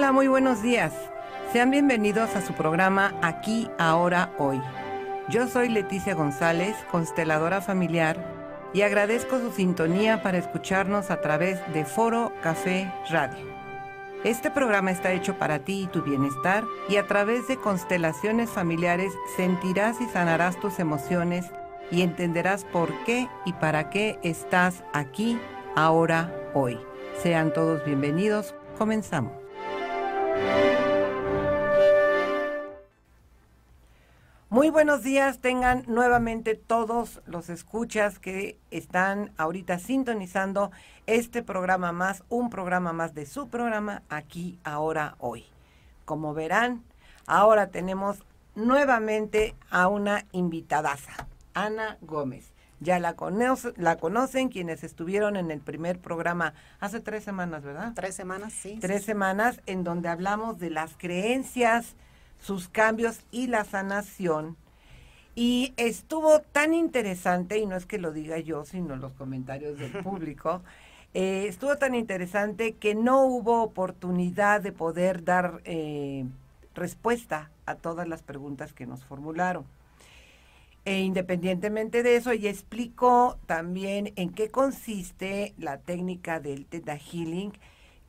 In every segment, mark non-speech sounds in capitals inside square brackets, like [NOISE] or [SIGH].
Hola, muy buenos días. Sean bienvenidos a su programa Aquí, Ahora, Hoy. Yo soy Leticia González, consteladora familiar, y agradezco su sintonía para escucharnos a través de Foro Café Radio. Este programa está hecho para ti y tu bienestar y a través de constelaciones familiares sentirás y sanarás tus emociones y entenderás por qué y para qué estás aquí, ahora, hoy. Sean todos bienvenidos. Comenzamos. Muy buenos días, tengan nuevamente todos los escuchas que están ahorita sintonizando este programa más, un programa más de su programa aquí, ahora, hoy. Como verán, ahora tenemos nuevamente a una invitadaza, Ana Gómez. Ya la, la conocen quienes estuvieron en el primer programa hace tres semanas, ¿verdad? Tres semanas, sí. Tres semanas en donde hablamos de las creencias, sus cambios y la sanación. Y estuvo tan interesante, y no es que lo diga yo, sino los comentarios del [LAUGHS] público, eh, estuvo tan interesante que no hubo oportunidad de poder dar eh, respuesta a todas las preguntas que nos formularon. E independientemente de eso, ella explicó también en qué consiste la técnica del Theta Healing,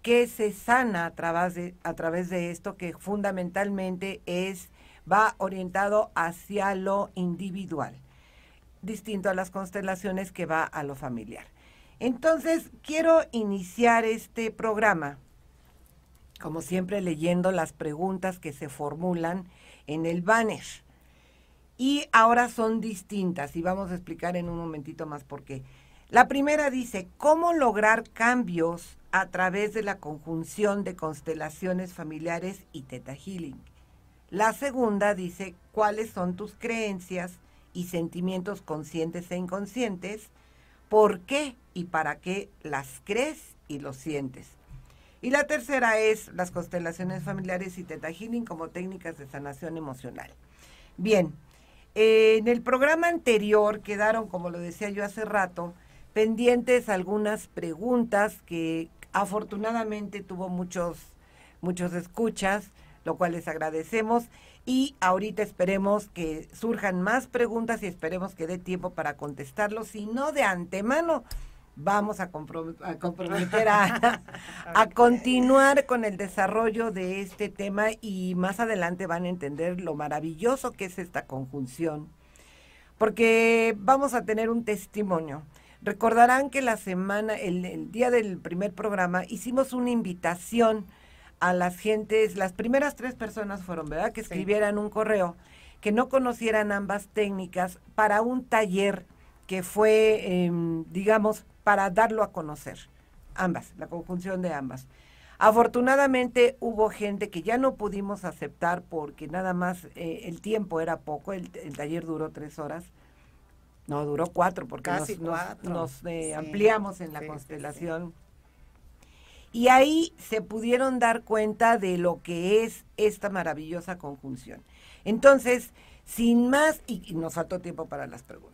que se sana a través de, a través de esto, que fundamentalmente es, va orientado hacia lo individual, distinto a las constelaciones que va a lo familiar. Entonces, quiero iniciar este programa, como siempre, leyendo las preguntas que se formulan en el banner. Y ahora son distintas y vamos a explicar en un momentito más por qué. La primera dice, ¿cómo lograr cambios a través de la conjunción de constelaciones familiares y Teta Healing? La segunda dice, ¿cuáles son tus creencias y sentimientos conscientes e inconscientes? ¿Por qué y para qué las crees y los sientes? Y la tercera es las constelaciones familiares y Teta Healing como técnicas de sanación emocional. Bien, en el programa anterior quedaron, como lo decía yo hace rato, pendientes algunas preguntas que afortunadamente tuvo muchos, muchos escuchas, lo cual les agradecemos. Y ahorita esperemos que surjan más preguntas y esperemos que dé tiempo para contestarlos. Si no de antemano, vamos a, comprometer a, [LAUGHS] [LAUGHS] a, continuar con el desarrollo de este tema y más adelante van a entender lo maravilloso que es esta conjunción. Porque vamos a tener un testimonio Recordarán que la semana, el, día del primer programa, hicimos una invitación a las gentes, las primeras tres personas fueron, ¿verdad? Que escribieran un correo, que no conocieran ambas técnicas para un taller que fue, em, digamos, para darlo a conocer, ambas, la conjunción de ambas. Afortunadamente hubo gente que ya no pudimos aceptar porque nada más eh, el tiempo era poco, el, taller duró tres horas no, duró cuatro porque nos, eh, ampliamos en la constelación. y ahí se pudieron dar cuenta de lo que es esta maravillosa conjunción. Entonces, sin más, y, nos faltó tiempo para las preguntas.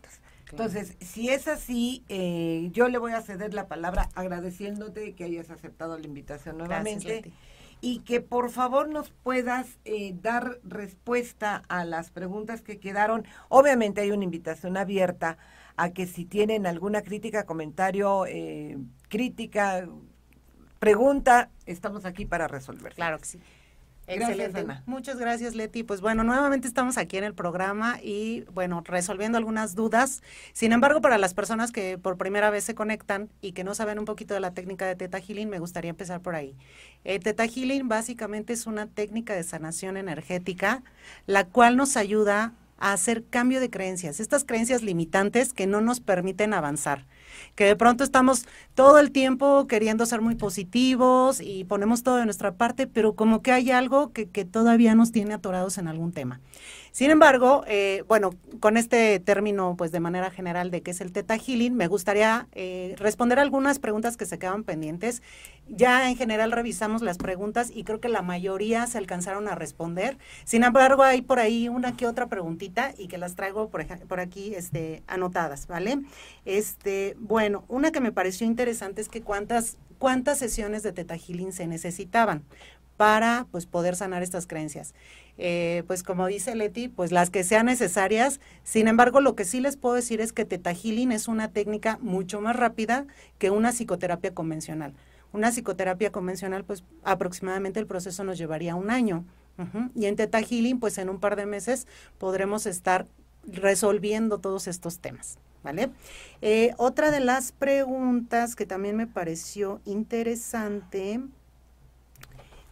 Entonces, si es así, eh, yo le voy a ceder la palabra agradeciéndote que hayas aceptado la invitación nuevamente y que por favor nos puedas eh, dar respuesta a las preguntas que quedaron. Obviamente hay una invitación abierta a que si tienen alguna crítica, comentario, eh, crítica, pregunta, estamos aquí para resolver. Claro que sí. Excelente. Muchas gracias, Leti. Pues bueno, nuevamente estamos aquí en el programa y bueno, resolviendo algunas dudas. Sin embargo, para las personas que por primera vez se conectan y que no saben un poquito de la técnica de Teta Healing, me gustaría empezar por ahí. Eh, teta Healing básicamente es una técnica de sanación energética, la cual nos ayuda a hacer cambio de creencias, estas creencias limitantes que no nos permiten avanzar que de pronto estamos todo el tiempo queriendo ser muy positivos y ponemos todo de nuestra parte, pero como que hay algo que, que todavía nos tiene atorados en algún tema. Sin embargo, eh, bueno, con este término, pues de manera general de qué es el Teta Healing, me gustaría eh, responder algunas preguntas que se quedaban pendientes. Ya en general revisamos las preguntas y creo que la mayoría se alcanzaron a responder. Sin embargo, hay por ahí una que otra preguntita y que las traigo por, por aquí este, anotadas, ¿vale? Este, bueno, una que me pareció interesante es que cuántas, cuántas sesiones de Teta Healing se necesitaban para pues poder sanar estas creencias. Eh, pues como dice Leti, pues las que sean necesarias. Sin embargo, lo que sí les puedo decir es que Teta Healing es una técnica mucho más rápida que una psicoterapia convencional. Una psicoterapia convencional, pues aproximadamente el proceso nos llevaría un año. Y en Teta Healing, pues en un par de meses podremos estar resolviendo todos estos temas. ¿Vale? Eh, otra de las preguntas que también me pareció interesante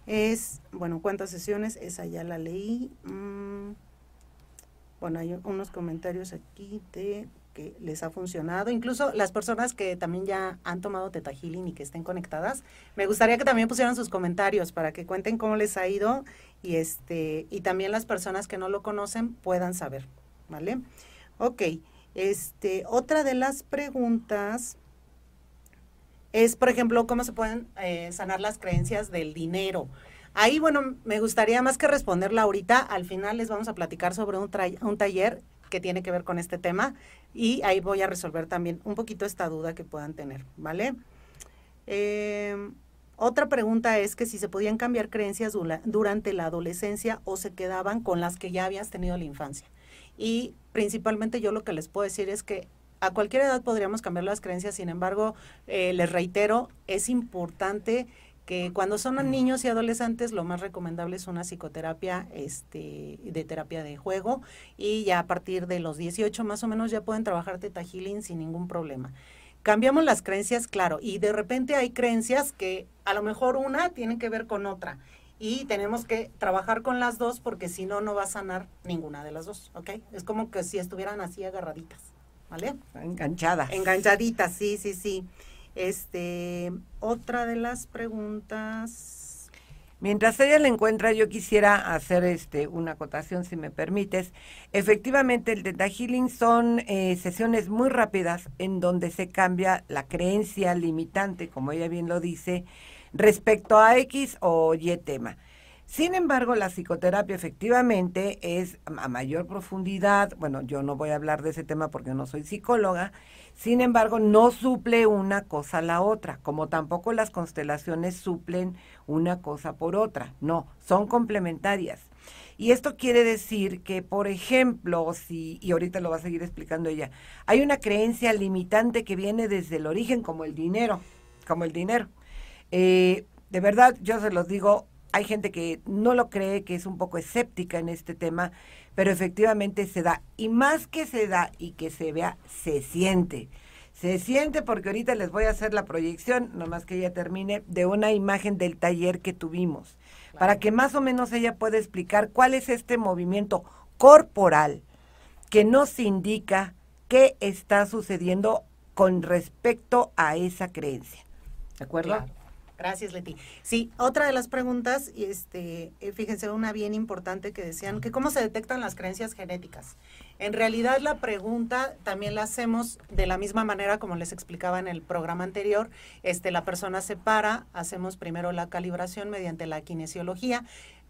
es, bueno, ¿cuántas sesiones? Esa ya la leí. Mm, bueno, hay unos comentarios aquí de que les ha funcionado. Incluso las personas que también ya han tomado Teta Healing y que estén conectadas, me gustaría que también pusieran sus comentarios para que cuenten cómo les ha ido y este y también las personas que no lo conocen puedan saber, ¿vale? Ok, este, otra de las preguntas es, por ejemplo, cómo se pueden eh, sanar las creencias del dinero. Ahí, bueno, me gustaría más que responderla ahorita, al final les vamos a platicar sobre un, un taller que tiene que ver con este tema y ahí voy a resolver también un poquito esta duda que puedan tener, ¿vale? Em, otra pregunta es que si se podían cambiar creencias durante la adolescencia o se quedaban con las que ya habías tenido en la infancia. Y principalmente yo lo que les puedo decir es que a cualquier edad podríamos cambiar las creencias, sin embargo, eh, les reitero, es importante que cuando son niños y adolescentes lo más recomendable es una psicoterapia este de terapia de juego y ya a partir de los 18 más o menos ya pueden trabajar teta healing sin ningún problema. Cambiamos las creencias, claro, y de repente hay creencias que a lo mejor una tiene que ver con otra y tenemos que trabajar con las dos porque si no no va a sanar ninguna de las dos, ¿ok? Es como que si estuvieran así agarraditas. ¿Vale? Enganchadas. Enganchaditas, sí, sí, sí. Este, otra de las preguntas. Mientras ella la encuentra, yo quisiera hacer este una acotación, si me permites. Efectivamente, el Teta Healing son eh, sesiones muy rápidas en donde se cambia la creencia limitante, como ella bien lo dice, respecto a X o Y tema. Sin embargo, la psicoterapia efectivamente es a mayor profundidad. Bueno, yo no voy a hablar de ese tema porque no soy psicóloga. Sin embargo, no suple una cosa a la otra, como tampoco las constelaciones suplen una cosa por otra. No, son complementarias. Y esto quiere decir que, por ejemplo, si, y ahorita lo va a seguir explicando ella, hay una creencia limitante que viene desde el origen, como el dinero, como el dinero. Eh, de verdad, yo se los digo, hay gente que no lo cree, que es un poco escéptica en este tema, pero efectivamente se da. Y más que se da y que se vea, se siente. Se siente porque ahorita les voy a hacer la proyección, nomás que ella termine, de una imagen del taller que tuvimos, para que más o menos ella pueda explicar cuál es este movimiento corporal que nos indica qué está sucediendo con respecto a esa creencia. ¿De acuerdo? Gracias, Leti. Sí, otra de las preguntas, este, eh, fíjense, una bien importante que decían, que cómo se detectan las creencias genéticas. En realidad la pregunta también la hacemos de la misma manera como les explicaba en el programa anterior. Este, la persona se para, hacemos primero la calibración mediante la kinesiología,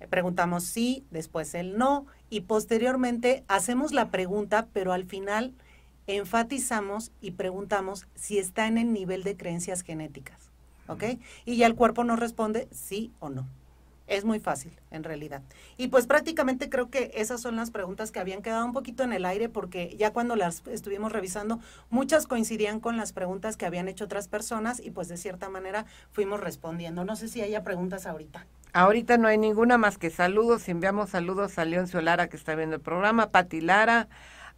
preguntamos sí, después el no, y posteriormente hacemos la pregunta, pero al final enfatizamos y preguntamos si está en el nivel de creencias genéticas. ¿Ok? Y ya el cuerpo nos responde sí o no. Es muy fácil, en realidad. Y pues prácticamente creo que esas son las preguntas que habían quedado un poquito en el aire porque ya cuando las estuvimos revisando, muchas coincidían con las preguntas que habían hecho otras personas y pues de cierta manera fuimos respondiendo. No sé si haya preguntas ahorita. Ahorita no hay ninguna más que saludos. Enviamos saludos a León Lara que está viendo el programa, Pati Lara,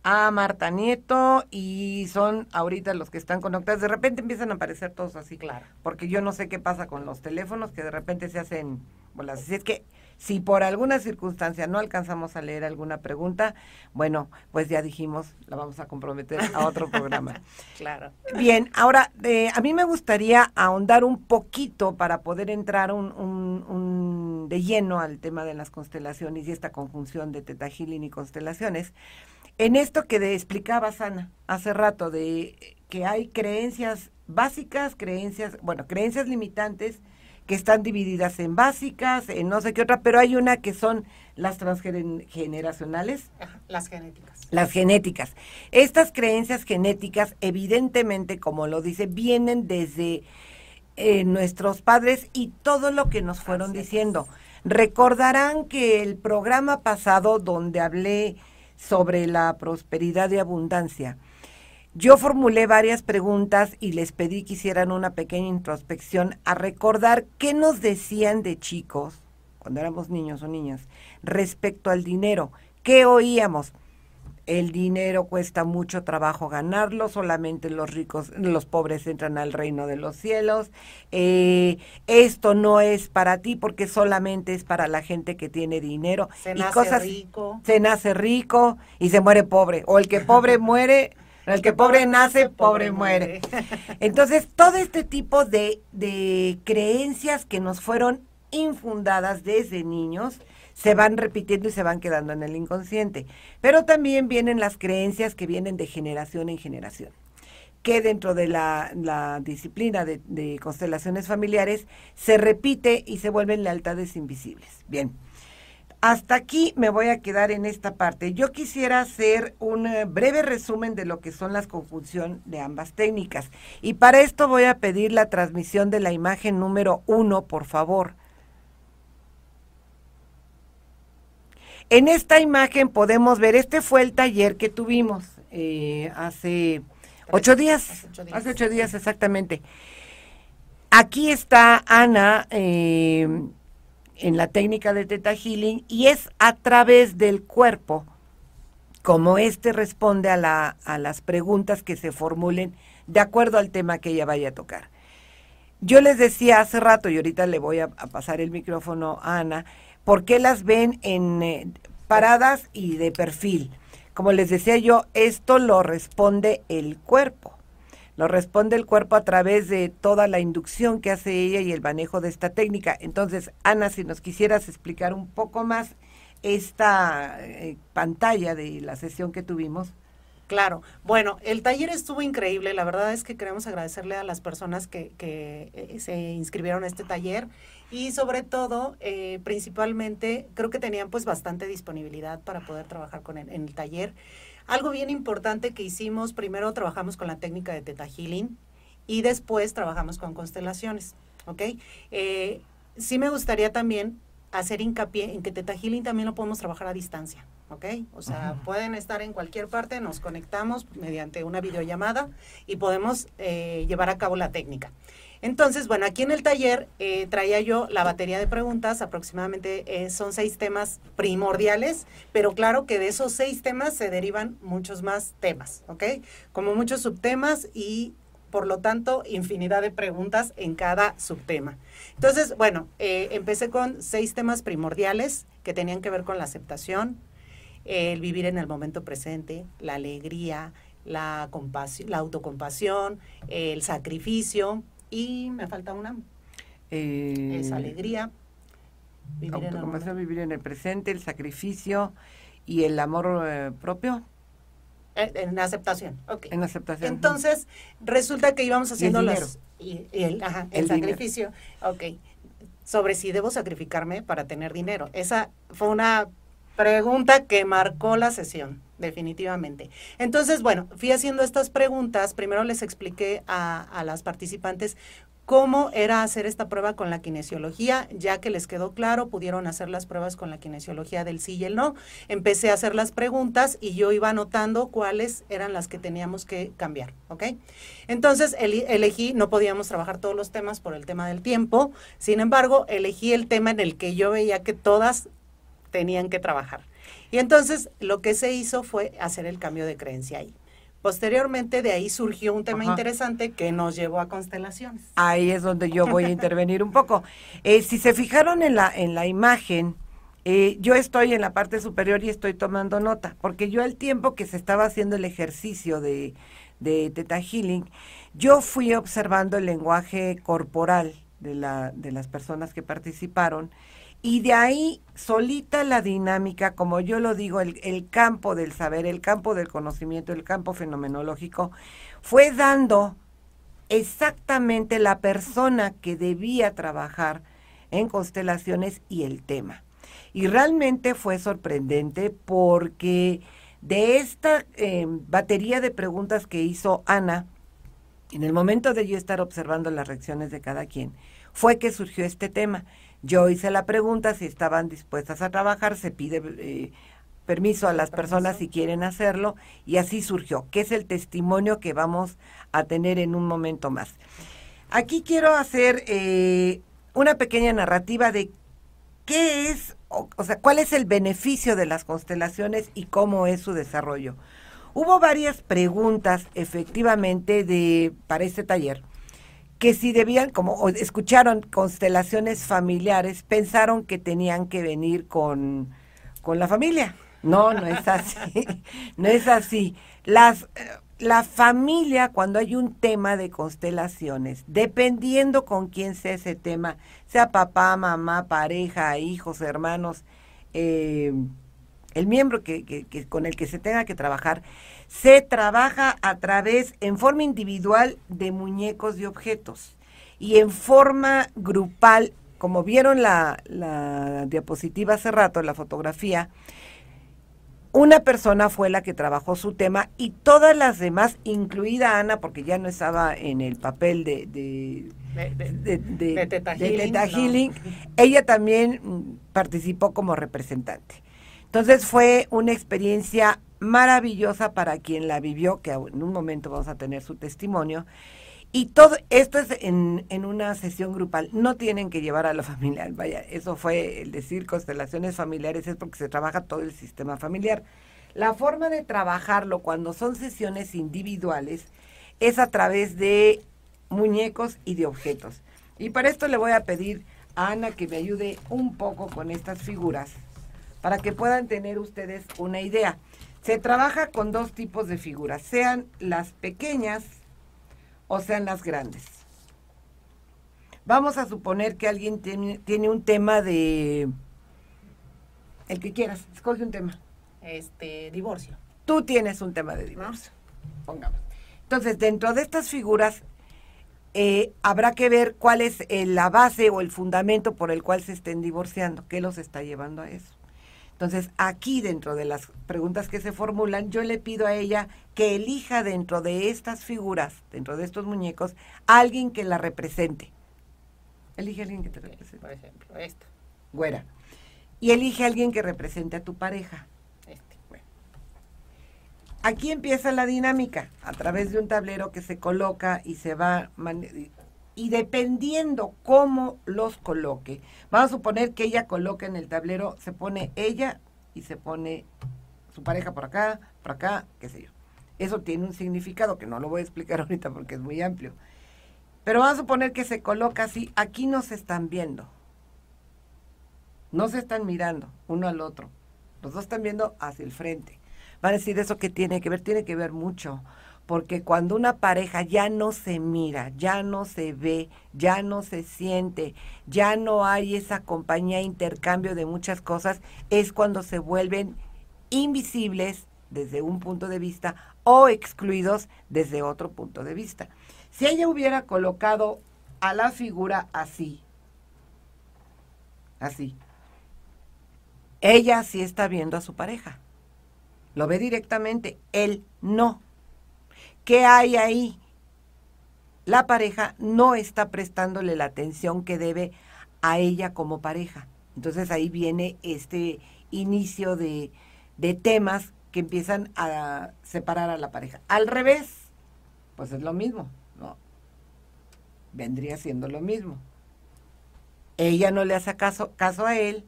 a Marta Nieto y son ahorita los que están conectados. De repente empiezan a aparecer todos así, claro, porque yo no sé qué pasa con los teléfonos que de repente se hacen bolas. Así es que si por alguna circunstancia no alcanzamos a leer alguna pregunta, bueno, pues ya dijimos, la vamos a comprometer a otro [LAUGHS] programa. claro. Bien, ahora, eh, a mí me gustaría ahondar un poquito para poder entrar un, un, de lleno al tema de las constelaciones y esta conjunción de Teta y constelaciones en esto que explicaba Sana hace rato, de que hay creencias básicas, creencias, bueno, creencias limitantes que están divididas en básicas, en no sé qué otra, pero hay una que son las transgeneracionales. Las genéticas. Las genéticas. Estas creencias genéticas, evidentemente, como lo dice, vienen desde eh, nuestros padres y todo lo que nos fueron diciendo. Recordarán que el programa pasado donde hablé sobre la prosperidad y abundancia, yo formulé varias preguntas y les pedí que hicieran una pequeña introspección a recordar qué nos decían de chicos, cuando éramos niños o niñas, respecto al dinero. ¿Qué oíamos? El dinero cuesta mucho trabajo ganarlo, solamente los ricos, los pobres entran al reino de los cielos. Eh, esto no es para ti porque solamente es para la gente que tiene dinero. Se nace rico. Se nace rico y se muere pobre. O el que pobre [LAUGHS] muere, el que pobre nace, pobre muere. [LAUGHS] Entonces, todo este tipo de, de creencias que nos fueron infundadas desde niños, se van repitiendo y se van quedando en el inconsciente. Pero también vienen las creencias que vienen de generación en generación que dentro de la, disciplina de, de, constelaciones familiares se repite y se vuelven lealtades invisibles. Bien, hasta aquí me voy a quedar en esta parte. Yo quisiera hacer un eh, breve resumen de lo que son las conjunción de ambas técnicas. Y para esto voy a pedir la transmisión de la imagen número uno, por favor. En esta imagen podemos ver, este fue el taller que tuvimos eh, hace ocho días, hace ocho días, exactamente. Aquí está Ana eh, en la técnica de Teta Healing y es a través del cuerpo como éste responde a, la, a las preguntas que se formulen de acuerdo al tema que ella vaya a tocar. Yo les decía hace rato, y ahorita le voy a, pasar el micrófono a Ana, ¿Por qué las ven en eh, paradas y de perfil? Como les decía yo, esto lo responde el cuerpo. Lo responde el cuerpo a través de toda la inducción que hace ella y el manejo de esta técnica. Entonces, Ana, si nos quisieras explicar un poco más esta eh, pantalla de la sesión que tuvimos. Claro, bueno, el taller estuvo increíble, la verdad es que queremos agradecerle a las personas que, que eh, se inscribieron a este taller y sobre todo, eh, principalmente, creo que tenían pues bastante disponibilidad para poder trabajar con en el taller. Algo bien importante que hicimos, primero trabajamos con la técnica de Teta Healing y después trabajamos con constelaciones, ¿ok? Eh, sí me gustaría también hacer hincapié en que Teta Healing también lo podemos trabajar a distancia. ¿Ok? O sea, pueden estar en cualquier parte, nos conectamos mediante una videollamada y podemos eh, llevar a cabo la técnica. Entonces, bueno, aquí en el taller eh, traía yo la batería de preguntas, aproximadamente eh, son seis temas primordiales, pero claro que de esos seis temas se derivan muchos más temas, ¿ok? Como muchos subtemas y por lo tanto infinidad de preguntas en cada subtema. Entonces, bueno, empecé con seis temas primordiales que tenían que ver con la aceptación, el vivir en el momento presente, la alegría, la, compasión, la autocompasión, el sacrificio y me falta una, eh, esa alegría. Vivir autocompasión, en el vivir en el presente, el sacrificio y el amor eh, propio. Eh, en aceptación, ok. En aceptación. Entonces, resulta que íbamos haciendo los... Y, el, ajá, el, sacrificio, ok. Sobre si debo sacrificarme para tener dinero. Esa fue una Pregunta que marcó la sesión, definitivamente. Entonces, bueno, fui haciendo estas preguntas. Primero les expliqué a, las participantes cómo era hacer esta prueba con la kinesiología, ya que les quedó claro, pudieron hacer las pruebas con la kinesiología del sí y el no. Empecé a hacer las preguntas y yo iba anotando cuáles eran las que teníamos que cambiar, ¿ok? Entonces elegí, no podíamos trabajar todos los temas por el tema del tiempo, sin embargo, elegí el tema en el que yo veía que todas tenían que trabajar. Y entonces lo que se hizo fue hacer el cambio de creencia ahí. Posteriormente de ahí surgió un tema interesante que nos llevó a constelaciones. Ahí es donde yo voy a intervenir un poco. Eh, si se fijaron en la, en la imagen, eh, yo estoy en la parte superior y estoy tomando nota, porque yo al tiempo que se estaba haciendo el ejercicio de, de Teta Healing, yo fui observando el lenguaje corporal de, la, de las personas que participaron y de ahí, solita la dinámica, como yo lo digo, el, el, campo del saber, el campo del conocimiento, el campo fenomenológico, fue dando exactamente la persona que debía trabajar en constelaciones y el tema. Y realmente fue sorprendente porque de esta eh, batería de preguntas que hizo Ana, en el momento de yo estar observando las reacciones de cada quien, fue que surgió este tema. Yo hice la pregunta si estaban dispuestas a trabajar, se pide eh, permiso a las personas si quieren hacerlo y así surgió, que es el testimonio que vamos a tener en un momento más. Aquí quiero hacer eh, una pequeña narrativa de qué es, o, sea, cuál es el beneficio de las constelaciones y cómo es su desarrollo. Hubo varias preguntas efectivamente de para este taller que si debían, como escucharon constelaciones familiares, pensaron que tenían que venir con, con la familia. No, no es así. [LAUGHS] no es así. Las, la familia, cuando hay un tema de constelaciones, dependiendo con quién sea ese tema, sea papá, mamá, pareja, hijos, hermanos, eh, el miembro que, que, con el que se tenga que trabajar, se trabaja a través, en forma individual, de muñecos y objetos. Y en forma grupal, como vieron la, la diapositiva hace rato, la fotografía, una persona fue la que trabajó su tema y todas las demás, incluida Ana, porque ya no estaba en el papel de, de, de, Teta Healing, ella también mm, participó como representante. Entonces fue una experiencia maravillosa para quien la vivió, que en un momento vamos a tener su testimonio. Y todo esto es en, en, una sesión grupal. No tienen que llevar a la familia. Vaya, eso fue el decir constelaciones familiares, es porque se trabaja todo el sistema familiar. La forma de trabajarlo cuando son sesiones individuales es a través de muñecos y de objetos. Y para esto le voy a pedir a Ana que me ayude un poco con estas figuras para que puedan tener ustedes una idea. Se trabaja con dos tipos de figuras, sean las pequeñas o sean las grandes. Vamos a suponer que alguien tiene, un tema de... El que quieras, escoge un tema. Este, divorcio. Tú tienes un tema de divorcio. Pongamos. Entonces, dentro de estas figuras, eh, habrá que ver cuál es eh, la base o el fundamento por el cual se estén divorciando, qué los está llevando a eso. Entonces, aquí dentro de las preguntas que se formulan, yo le pido a ella que elija dentro de estas figuras, dentro de estos muñecos, alguien que la represente. Elige a alguien que te represente. Por ejemplo, esta. Güera. Y elige a alguien que represente a tu pareja. Este. Bueno. Aquí empieza la dinámica, a través de un tablero que se coloca y se va y dependiendo cómo los coloque, vamos a suponer que ella coloca en el tablero, se pone ella y se pone su pareja por acá, por acá, qué sé yo. Eso tiene un significado que no lo voy a explicar [LAUGHS] ahorita porque es muy amplio. Pero vamos a suponer que se coloca así, aquí no se están viendo. No se están mirando uno al otro. Los dos están viendo hacia el frente. Van a decir eso que tiene que ver, tiene que ver mucho porque cuando una pareja ya no se mira, ya no se ve, ya no se siente, ya no hay esa compañía, intercambio de muchas cosas, es cuando se vuelven invisibles desde un punto de vista o excluidos desde otro punto de vista. Si ella hubiera colocado a la figura así, así, ella sí está viendo a su pareja, lo ve directamente, él no ¿Qué hay ahí? La pareja no está prestándole la atención que debe a ella como pareja. Entonces ahí viene este inicio de, de temas que empiezan a separar a la pareja. Al revés, pues es lo mismo, ¿no? Vendría siendo lo mismo. Ella no le hace caso, caso a él,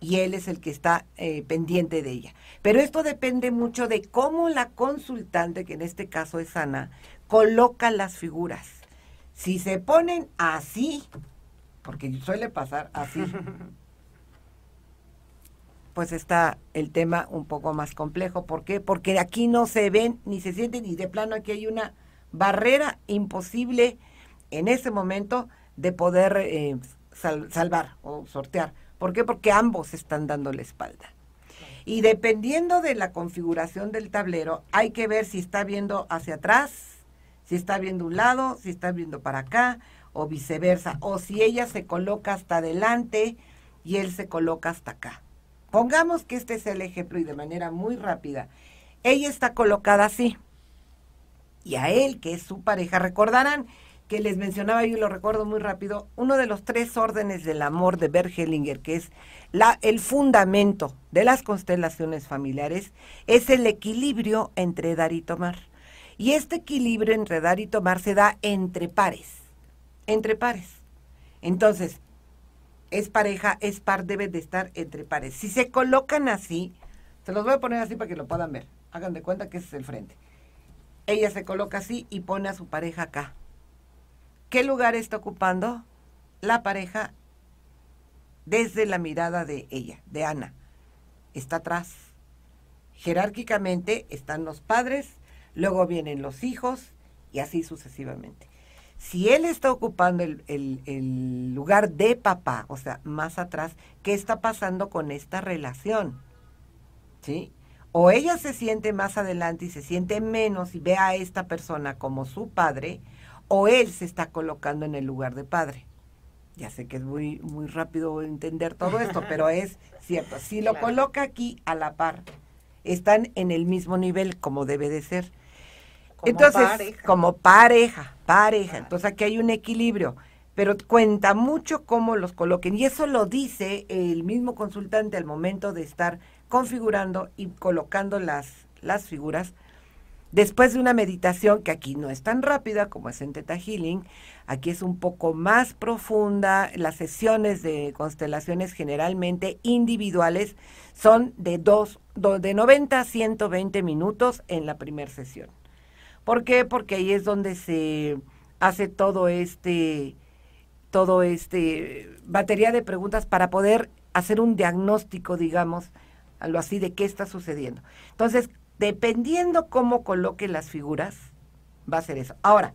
y él es el que está eh, pendiente de ella. Pero esto depende mucho de cómo la consultante, que en este caso es Ana, coloca las figuras. Si se ponen así, porque suele pasar así, [LAUGHS] pues está el tema un poco más complejo. ¿Por qué? Porque aquí no se ven ni se sienten y de plano aquí hay una barrera imposible en ese momento de poder eh, salvar o sortear ¿Por qué? Porque ambos están dando la espalda. Y dependiendo de la configuración del tablero, hay que ver si está viendo hacia atrás, si está viendo un lado, si está viendo para acá, o viceversa, o si ella se coloca hasta adelante y él se coloca hasta acá. Pongamos que este es el ejemplo y de manera muy rápida. Ella está colocada así. Y a él, que es su pareja, recordarán que les mencionaba yo y lo recuerdo muy rápido, uno de los tres órdenes del amor de Bert Hellinger, que es la, el fundamento de las constelaciones familiares, es el equilibrio entre dar y tomar. Y este equilibrio entre dar y tomar se da entre pares, entre pares. Entonces, es pareja, es par, debe de estar entre pares. Si se colocan así, se los voy a poner así para que lo puedan ver. Hagan de cuenta que ese es el frente. Ella se coloca así y pone a su pareja acá. ¿Qué lugar está ocupando la pareja desde la mirada de ella, de Ana? Está atrás. Jerárquicamente están los padres, luego vienen los hijos y así sucesivamente. Si él está ocupando el, el, lugar de papá, o sea, más atrás, ¿qué está pasando con esta relación? ¿Sí? O ella se siente más adelante y se siente menos y ve a esta persona como su padre, o él se está colocando en el lugar de padre. Ya sé que es muy, muy rápido entender todo esto, pero [LAUGHS] es cierto. Si lo coloca aquí a la par, están en el mismo nivel como debe de ser. Como Entonces, pareja. como pareja, pareja. Entonces aquí hay un equilibrio, pero cuenta mucho cómo los coloquen. Y eso lo dice el mismo consultante al momento de estar configurando y colocando las, las figuras Después de una meditación que aquí no es tan rápida como es en Theta Healing, aquí es un poco más profunda, las sesiones de constelaciones generalmente individuales son de, dos, de 90 a 120 minutos en la primera sesión. ¿Por qué? Porque ahí es donde se hace todo este, todo este batería de preguntas para poder hacer un diagnóstico, digamos, a lo así de qué está sucediendo. Entonces, dependiendo cómo coloque las figuras, va a ser eso. Ahora,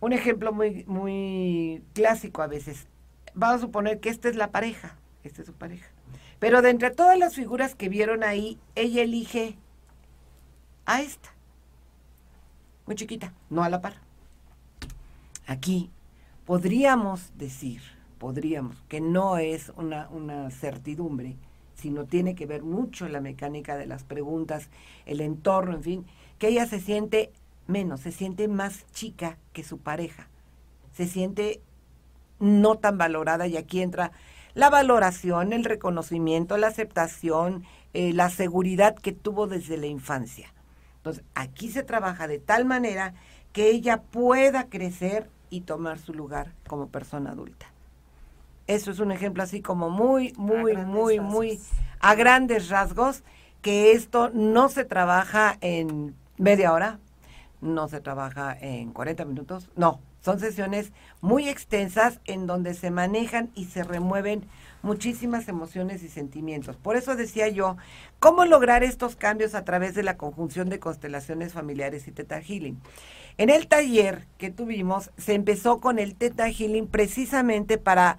un ejemplo muy, muy clásico a veces. Vamos a suponer que esta es la pareja, esta es su pareja. Pero de entre todas las figuras que vieron ahí, ella elige a esta. Muy chiquita, no a la par. Aquí podríamos decir, podríamos, que no es una, una certidumbre, sino tiene que ver mucho la mecánica de las preguntas, el entorno, en fin, que ella se siente menos, se siente más chica que su pareja, se siente no tan valorada y aquí entra la valoración, el reconocimiento, la aceptación, eh, la seguridad que tuvo desde la infancia. Entonces, aquí se trabaja de tal manera que ella pueda crecer y tomar su lugar como persona adulta. Eso es un ejemplo así como muy, muy, muy, muy a grandes rasgos, que esto no se trabaja en media hora, no se trabaja en 40 minutos, no, son sesiones muy extensas en donde se manejan y se remueven muchísimas emociones y sentimientos. Por eso decía yo, ¿cómo lograr estos cambios a través de la conjunción de constelaciones familiares y Teta Healing? En el taller que tuvimos se empezó con el Teta Healing precisamente para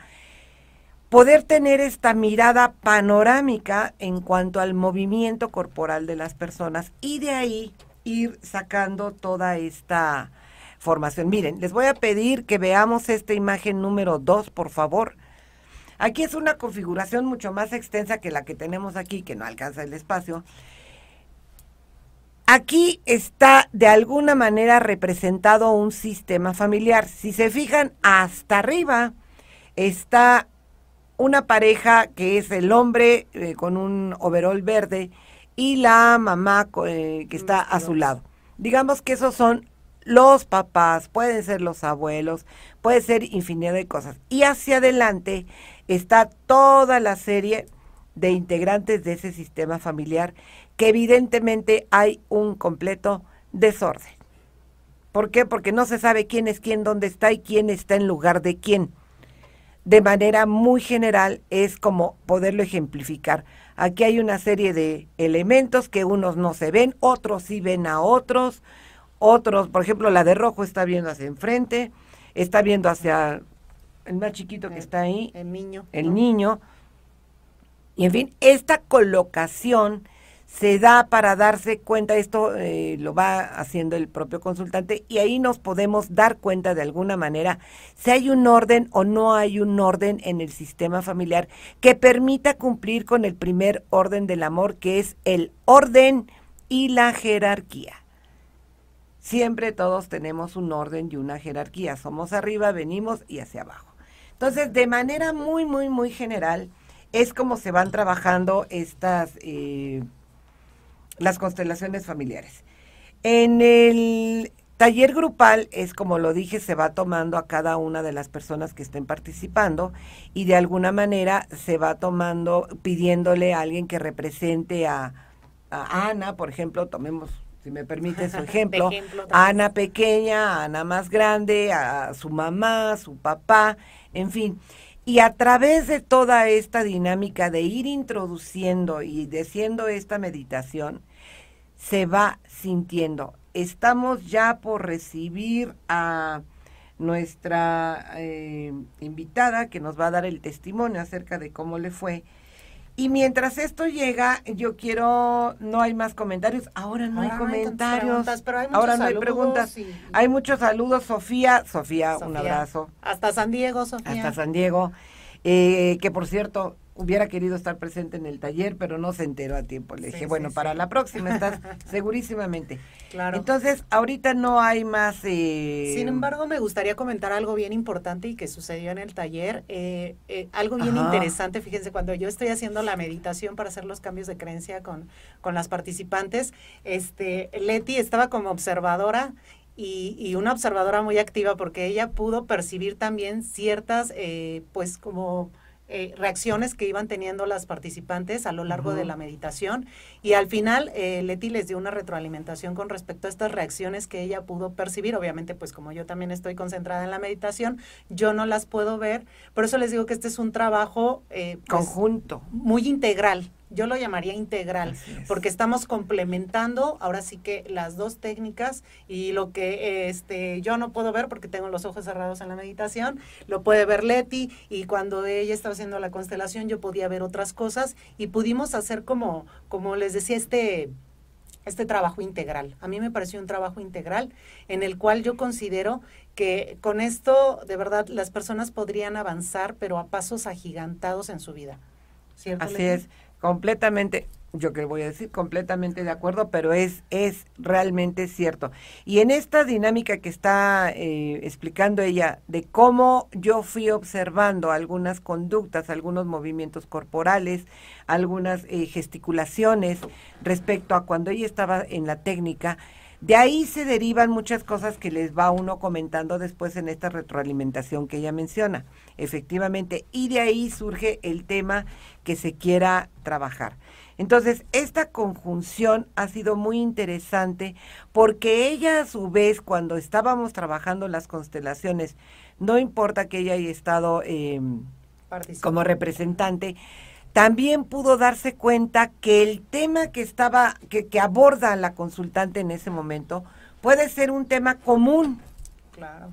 poder tener esta mirada panorámica en cuanto al movimiento corporal de las personas y de ahí ir sacando toda esta formación. Miren, les voy a pedir que veamos esta imagen número 2, por favor. Aquí es una configuración mucho más extensa que la que tenemos aquí, que no alcanza el espacio. Aquí está de alguna manera representado un sistema familiar. Si se fijan, hasta arriba está una pareja que es el hombre eh, con un overol verde y la mamá eh, que está a su lado. Digamos que esos son los papás, pueden ser los abuelos, puede ser infinidad de cosas. Y hacia adelante está toda la serie de integrantes de ese sistema familiar que evidentemente hay un completo desorden. ¿Por qué? Porque no se sabe quién es quién, dónde está y quién está en lugar de quién de manera muy general es como poderlo ejemplificar. Aquí hay una serie de elementos que unos no se ven, otros sí ven a otros, otros, por ejemplo, la de rojo está viendo hacia enfrente, está viendo hacia el más chiquito que está ahí, el niño. El niño. Y en fin, esta colocación se da para darse cuenta, esto eh, lo va haciendo el propio consultante y ahí nos podemos dar cuenta de alguna manera si hay un orden o no hay un orden en el sistema familiar que permita cumplir con el primer orden del amor, que es el orden y la jerarquía. siempre todos tenemos un orden y una jerarquía. Somos arriba, venimos y hacia abajo. Entonces, de manera muy, muy, muy general, es como se van trabajando estas, eh, las constelaciones familiares. En el taller grupal es como lo dije, se va tomando a cada una de las personas que estén participando y de alguna manera se va tomando, pidiéndole a alguien que represente a, a Ana, por ejemplo, tomemos si me permite su [LAUGHS] ejemplo, Ana pequeña, Ana más grande, a su mamá, su papá, en fin. Y a través de toda esta dinámica de ir introduciendo y diciendo esta meditación, se va sintiendo. Estamos ya por recibir a nuestra eh, invitada que nos va a dar el testimonio acerca de cómo le fue y mientras esto llega, yo quiero, no hay más comentarios, ahora no hay comentarios, pero hay ahora no hay preguntas, hay muchos saludos, Sofía, Sofía, un abrazo. Hasta San Diego, Sofía. Hasta San Diego, eh, que por cierto, hubiera querido estar presente en el taller, pero no se enteró a tiempo. Le dije, bueno, para la próxima estás [LAUGHS] segurísimamente. Claro. Entonces, ahorita no hay más... Eh... Sin embargo, me gustaría comentar algo bien importante y que sucedió en el taller. Eh, eh, algo bien interesante, fíjense, cuando yo estoy haciendo la meditación para hacer los cambios de creencia con, con las participantes, este, Leti estaba como observadora y, y, una observadora muy activa porque ella pudo percibir también ciertas, eh, pues como eh, reacciones que iban teniendo las participantes a lo largo de la meditación y al final eh, Leti les dio una retroalimentación con respecto a estas reacciones que ella pudo percibir. Obviamente, pues como yo también estoy concentrada en la meditación, yo no las puedo ver. Por eso les digo que este es un trabajo eh, pues, conjunto, muy integral yo lo llamaría integral, porque estamos complementando ahora sí que las dos técnicas y lo que este yo no puedo ver porque tengo los ojos cerrados en la meditación, lo puede ver Leti y cuando ella estaba haciendo la constelación yo podía ver otras cosas y pudimos hacer como como les decía este este trabajo integral. A mí me pareció un trabajo integral en el cual yo considero que con esto de verdad las personas podrían avanzar pero a pasos agigantados en su vida. ¿Cierto, Así es completamente, yo que voy a decir, completamente de acuerdo, pero es, es realmente cierto. Y en esta dinámica que está eh, explicando ella de cómo yo fui observando algunas conductas, algunos movimientos corporales, algunas eh, gesticulaciones respecto a cuando ella estaba en la técnica, de ahí se derivan muchas cosas que les va uno comentando después en esta retroalimentación que ella menciona, efectivamente, y de ahí surge el tema que se quiera trabajar. Entonces, esta conjunción ha sido muy interesante porque ella a su vez, cuando estábamos trabajando las constelaciones, no importa que ella haya estado em, como representante, también pudo darse cuenta que el tema que estaba, que, que aborda la consultante en ese momento, puede ser un tema común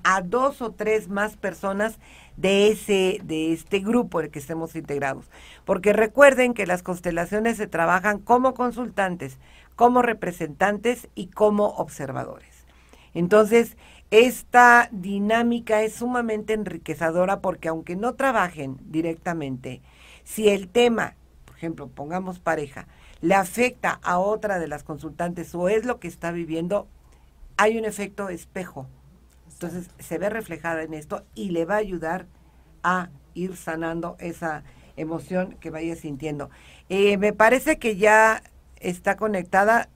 a dos o tres más personas de ese, de este grupo en el que estemos integrados. Porque recuerden que las constelaciones se trabajan como consultantes, como representantes y como observadores. Entonces, esta dinámica es sumamente enriquecedora porque aunque no trabajen directamente, si el tema, por ejemplo, pongamos pareja, le afecta a otra de las consultantes o es lo que está viviendo, hay un efecto espejo. Entonces se ve reflejada en esto y le va a ayudar a ir sanando esa emoción que vaya sintiendo. Eh, me parece que ya está conectada,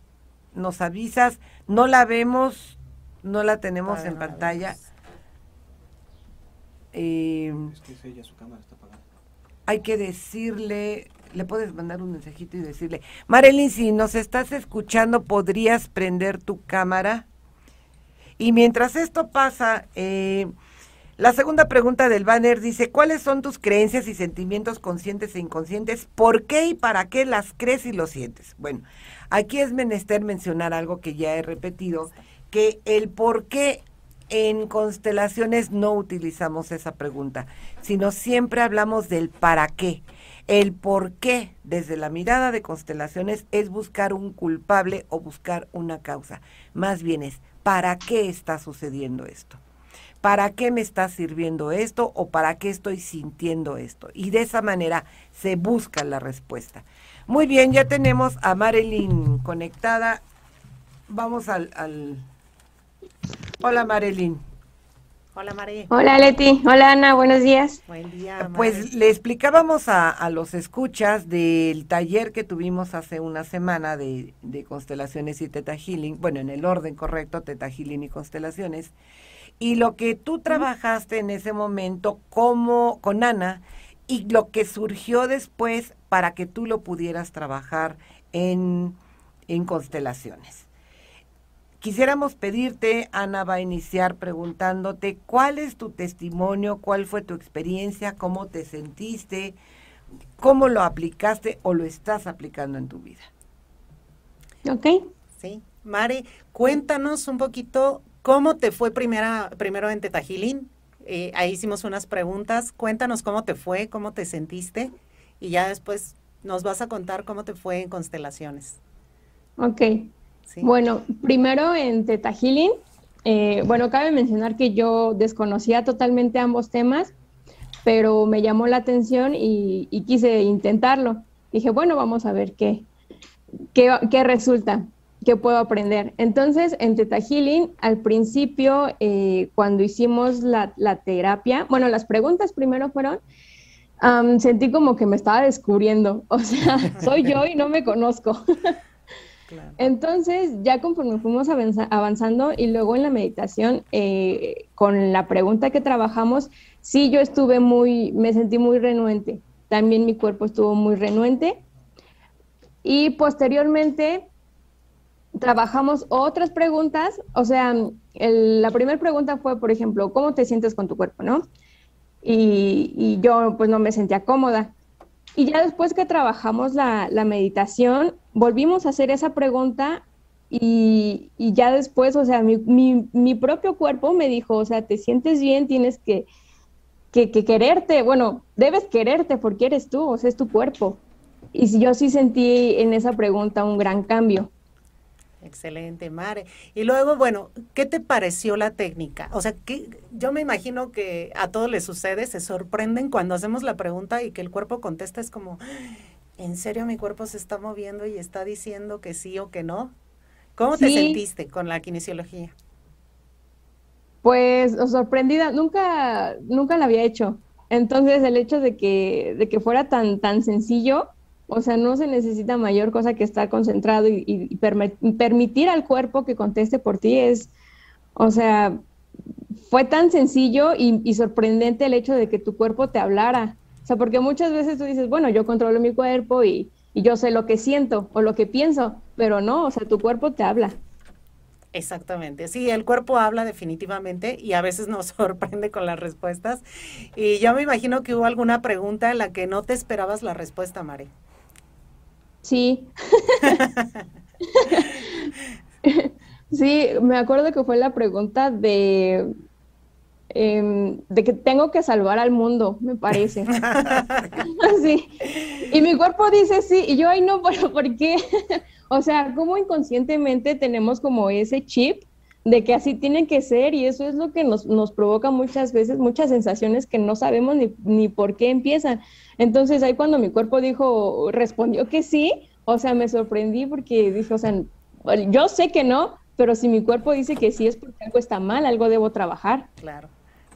nos avisas, no la vemos, no la tenemos en pantalla. Eh, es que ella, su cámara está hay que decirle, le puedes mandar un mensajito y decirle, Marilyn, si nos estás escuchando, ¿podrías prender tu cámara? Y mientras esto pasa, eh, la segunda pregunta del banner dice, ¿cuáles son tus creencias y sentimientos conscientes e inconscientes? ¿Por qué y para qué las crees y lo sientes? Bueno, aquí es menester mencionar algo que ya he repetido, que el por qué en constelaciones no utilizamos esa pregunta, sino siempre hablamos del para qué. El por qué desde la mirada de constelaciones es buscar un culpable o buscar una causa. Más bien es, ¿para qué está sucediendo esto? ¿Para qué me está sirviendo esto o para qué estoy sintiendo esto? Y de esa manera se busca la respuesta. Muy bien, ya tenemos a Marilyn conectada. Vamos al, al Hola, Marilyn. Hola, María. Hola, Leti. Hola, Ana. Buenos días. Buen día. Pues le explicábamos a, los escuchas del taller que tuvimos hace una semana de, constelaciones y teta healing, bueno, en el orden correcto, teta healing y constelaciones, y lo que tú trabajaste en ese momento como con Ana y lo que surgió después para que tú lo pudieras trabajar en, en constelaciones. Quisiéramos pedirte, Ana va a iniciar preguntándote cuál es tu testimonio, cuál fue tu experiencia, cómo te sentiste, cómo lo aplicaste o lo estás aplicando en tu vida. Ok. Sí. Mari, cuéntanos un poquito cómo te fue primera, primero en Tetajilín. Eh, ahí hicimos unas preguntas. Cuéntanos cómo te fue, cómo te sentiste y ya después nos vas a contar cómo te fue en constelaciones. Ok. Bueno, primero en Teta Healing, eh, bueno, cabe mencionar que yo desconocía totalmente ambos temas, pero me llamó la atención y, quise intentarlo. Dije, bueno, vamos a ver qué, qué, resulta, qué puedo aprender. Entonces, en Teta Healing, al principio, eh, cuando hicimos la, terapia, bueno, las preguntas primero fueron, sentí como que me estaba descubriendo, [LAUGHS] o sea, soy yo y no me conozco. [LAUGHS] Entonces, ya conforme fuimos avanzando y luego en la meditación, eh, con la pregunta que trabajamos, sí, yo estuve muy, me sentí muy renuente. También mi cuerpo estuvo muy renuente. Y posteriormente trabajamos otras preguntas. O sea, la primera pregunta fue, por ejemplo, ¿cómo te sientes con tu cuerpo, no? Y, yo pues no me sentía cómoda. Y ya después que trabajamos la, meditación, volvimos a hacer esa pregunta y, ya después, o sea, mi, propio cuerpo me dijo, o sea, te sientes bien, tienes que, que, quererte, bueno, debes quererte porque eres tú, o sea, es tu cuerpo. Y yo sí sentí en esa pregunta un gran cambio. Excelente, Mare. Y luego, bueno, ¿qué te pareció la técnica? O sea, que yo me imagino que a todos les sucede, se sorprenden cuando hacemos la pregunta y que el cuerpo contesta, es como, ¿en serio mi cuerpo se está moviendo y está diciendo que sí o que no? ¿Cómo te sentiste con la kinesiología? Pues sorprendida, nunca, nunca la había hecho. Entonces el hecho de que, de que fuera tan, tan sencillo, o sea, no se necesita mayor cosa que estar concentrado y, permitir al cuerpo que conteste por ti es, o sea, fue tan sencillo y, sorprendente el hecho de que tu cuerpo te hablara. O sea, porque muchas veces tú dices, bueno, yo controlo mi cuerpo y, y yo sé lo que siento o lo que pienso, pero no, o sea, tu cuerpo te habla. Exactamente, sí, el cuerpo habla definitivamente y a veces nos [LAUGHS] sorprende con las respuestas. Y yo me imagino que hubo alguna pregunta en la que no te esperabas la respuesta, Mari. Sí. [LAUGHS] [LAUGHS] sí, me acuerdo que fue la pregunta de, em, de que tengo que salvar al mundo, me parece. [LAUGHS] [LAUGHS] sí. Y mi cuerpo dice sí, y yo, ay, no, pero ¿por qué? [LAUGHS] o sea, como inconscientemente tenemos como ese chip de que así tiene que ser y eso es lo que nos, nos provoca muchas veces muchas sensaciones que no sabemos ni, ni por qué empiezan. Entonces ahí cuando mi cuerpo dijo, respondió que sí, o sea, me sorprendí porque dije, o sea, yo sé que no, pero si mi cuerpo dice que sí es porque algo está mal, algo debo trabajar. Claro.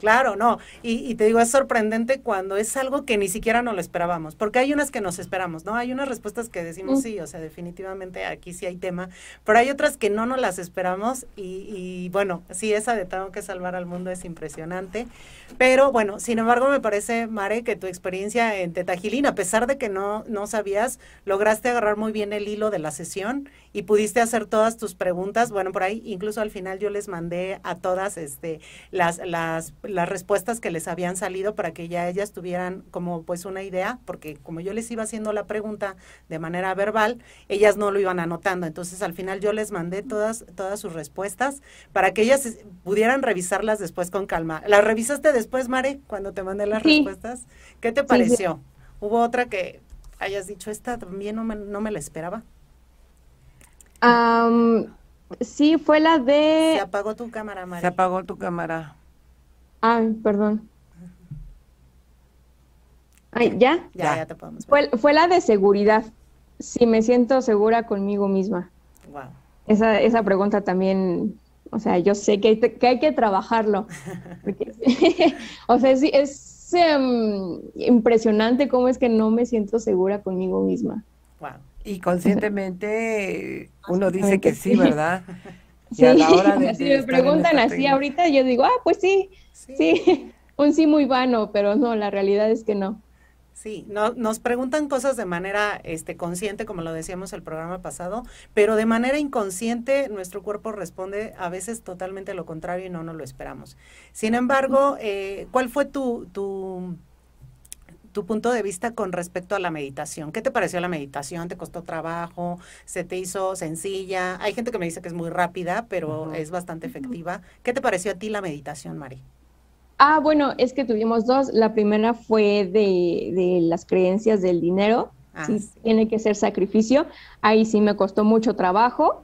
Claro, no. Y, te digo, es sorprendente cuando es algo que ni siquiera nos lo esperábamos, porque hay unas que nos esperamos, ¿no? Hay unas respuestas que decimos sí, o sea, definitivamente aquí sí hay tema, pero hay otras que no nos las esperamos y, y bueno, sí, esa de tengo que salvar al mundo es impresionante. Pero bueno, sin embargo, me parece, Mare, que tu experiencia en Tetagilín, a pesar de que no, no sabías, lograste agarrar muy bien el hilo de la sesión y pudiste hacer todas tus preguntas. Bueno, por ahí incluso al final yo les mandé a todas este, las, las, las respuestas que les habían salido para que ya ellas tuvieran como pues una idea, porque como yo les iba haciendo la pregunta de manera verbal, ellas no lo iban anotando. Entonces al final yo les mandé todas, todas sus respuestas para que ellas pudieran revisarlas después con calma. ¿Las revisaste después, Mare, cuando te mandé las respuestas? ¿Qué te pareció? ¿Hubo otra que hayas dicho, esta también no me, no me la esperaba? Sí, fue la de... Se apagó tu cámara, Mare. Se apagó tu cámara. Ay, perdón. Ay, ¿ya? Ya, ya te podemos ver. Fue, fue la de seguridad. Si me siento segura conmigo misma. Wow. Esa, esa pregunta también O sea, yo sé que hay, que, hay que trabajarlo. [LAUGHS] [LAUGHS] o sea, sí, es em, impresionante cómo es que no me siento segura conmigo misma. Y conscientemente uno dice que sí, ¿verdad? sí, [LAUGHS] a la hora de, si me preguntan así ahorita, yo digo, ah, pues sí, sí, [LAUGHS] un sí muy vano, pero no, la realidad es que no. Sí, no, nos preguntan cosas de manera este, consciente, como lo decíamos el programa pasado, pero de manera inconsciente nuestro cuerpo responde a veces totalmente lo contrario y no nos lo esperamos. Sin embargo, eh, ¿cuál fue tu, tu, tu punto de vista con respecto a la meditación? ¿Qué te pareció la meditación? ¿Te costó trabajo? ¿Se te hizo sencilla? Hay gente que me dice que es muy rápida, pero es bastante efectiva. ¿Qué te pareció a ti la meditación, Mari? Ah, bueno, es que tuvimos dos. La primera fue de, las creencias del dinero. Ah, tiene que ser sacrificio. Ahí sí me costó mucho trabajo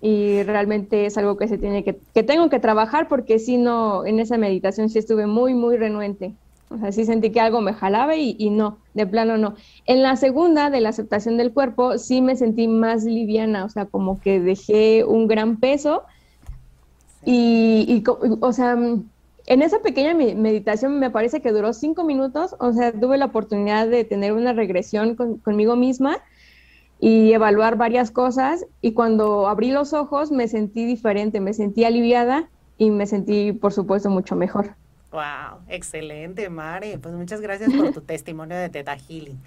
y realmente es algo que se tiene que, que tengo que trabajar porque si no, en esa meditación sí estuve muy, muy renuente. O sea, sí sentí que algo me jalaba y, y, no, de plano no. En la segunda, de la aceptación del cuerpo, sí me sentí más liviana, o sea, como que dejé un gran peso y, y o sea, en esa pequeña meditación me parece que duró cinco minutos, o sea, tuve la oportunidad de tener una regresión conmigo misma y evaluar varias cosas y cuando abrí los ojos me sentí diferente, me sentí aliviada y me sentí, por supuesto, mucho mejor. Wow, excelente, Mari. Pues muchas gracias por tu testimonio de Teta Healing.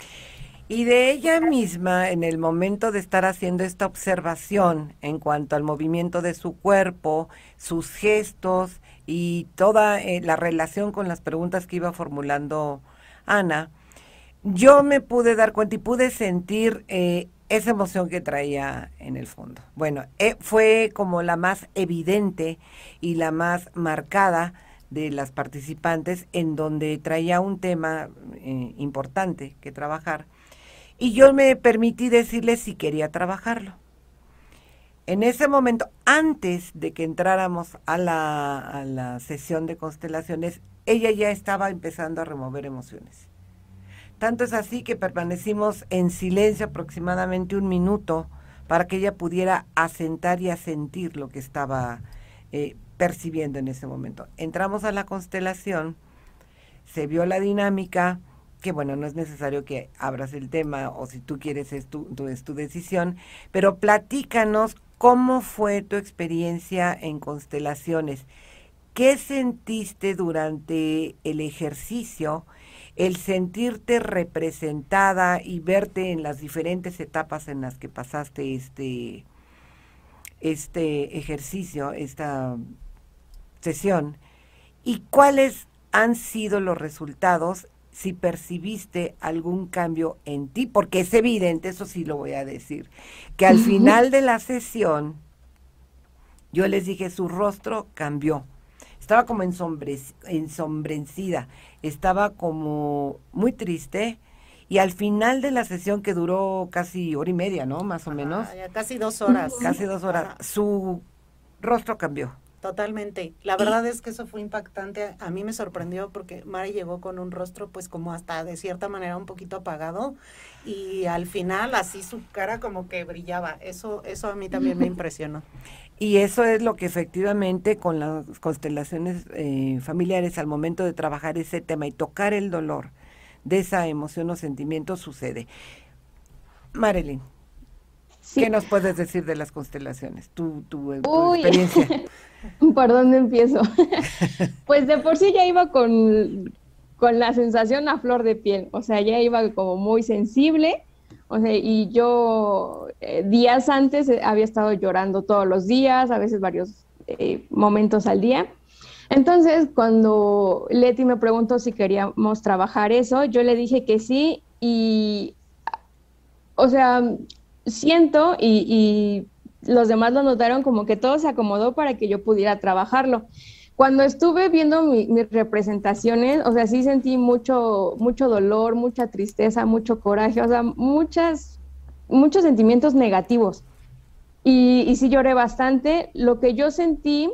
Y de ella misma, en el momento de estar haciendo esta observación en cuanto al movimiento de su cuerpo, sus gestos, y toda eh, la relación con las preguntas que iba formulando Ana, yo me pude dar cuenta y pude sentir eh, esa emoción que traía en el fondo. Bueno, eh, fue como la más evidente y la más marcada de las participantes en donde traía un tema importante que trabajar y yo me permití decirle si quería trabajarlo. En ese momento, antes de que entráramos a la, sesión de constelaciones, ella ya estaba empezando a remover emociones. Tanto es así que permanecimos en silencio aproximadamente un minuto para que ella pudiera asentar y asentir lo que estaba eh, percibiendo en ese momento. Entramos a la constelación, se vio la dinámica, que bueno, no es necesario que abras el tema o si tú quieres es tu, es tu decisión, pero platícanos ¿Cómo fue tu experiencia en constelaciones? ¿Qué sentiste durante el ejercicio? El sentirte representada y verte en las diferentes etapas en las que pasaste este, este ejercicio, esta sesión. ¿Y cuáles han sido los resultados si percibiste algún cambio en ti, porque es evidente, eso sí lo voy a decir, que al final de la sesión yo les dije, su rostro cambió. Estaba como ensombrecida, estaba como muy triste. Y al final de la sesión, que duró casi hora y media, ¿no? Más o menos. casi dos horas. Casi dos horas. Su rostro cambió. Totalmente. La verdad es que eso fue impactante. A mí me sorprendió porque Mari llegó con un rostro pues como hasta de cierta manera un poquito apagado y al final así su cara como que brillaba. Eso eso a mí también me [LAUGHS] impresionó. Y eso es lo que efectivamente con las constelaciones eh, familiares al momento de trabajar ese tema y tocar el dolor de esa emoción o sentimiento sucede. Marilyn, ¿Qué nos puedes decir de las constelaciones? Tu, tu, experiencia. [LAUGHS] ¿Por dónde empiezo? [LAUGHS] pues de por sí ya iba con, con la sensación a flor de piel, o sea, ya iba como muy sensible, o sea, y yo eh, días antes eh, había estado llorando todos los días, a veces varios eh, momentos al día. Entonces, cuando Leti me preguntó si queríamos trabajar eso, yo le dije que sí y, o sea, siento y, los demás lo notaron como que todo se acomodó para que yo pudiera trabajarlo. Cuando estuve viendo mis representaciones, o sea, sí sentí mucho, mucho dolor, mucha tristeza, mucho coraje, o sea, muchas, muchos sentimientos negativos. Y, y sí lloré bastante. Lo que yo sentí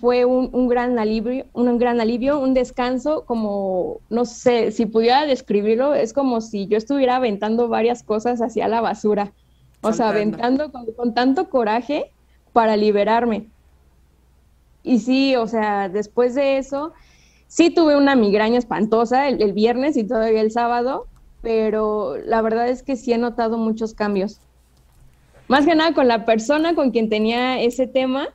fue un, gran alivio, un gran alivio, un descanso, como, no sé, si pudiera describirlo, es como si yo estuviera aventando varias cosas hacia la basura. O sea, aventando con, tanto coraje para liberarme. y sí, o sea, después de eso, sí tuve una migraña espantosa el, viernes y todavía el sábado, pero la verdad es que sí he notado muchos cambios. Más que nada con la persona con quien tenía ese tema,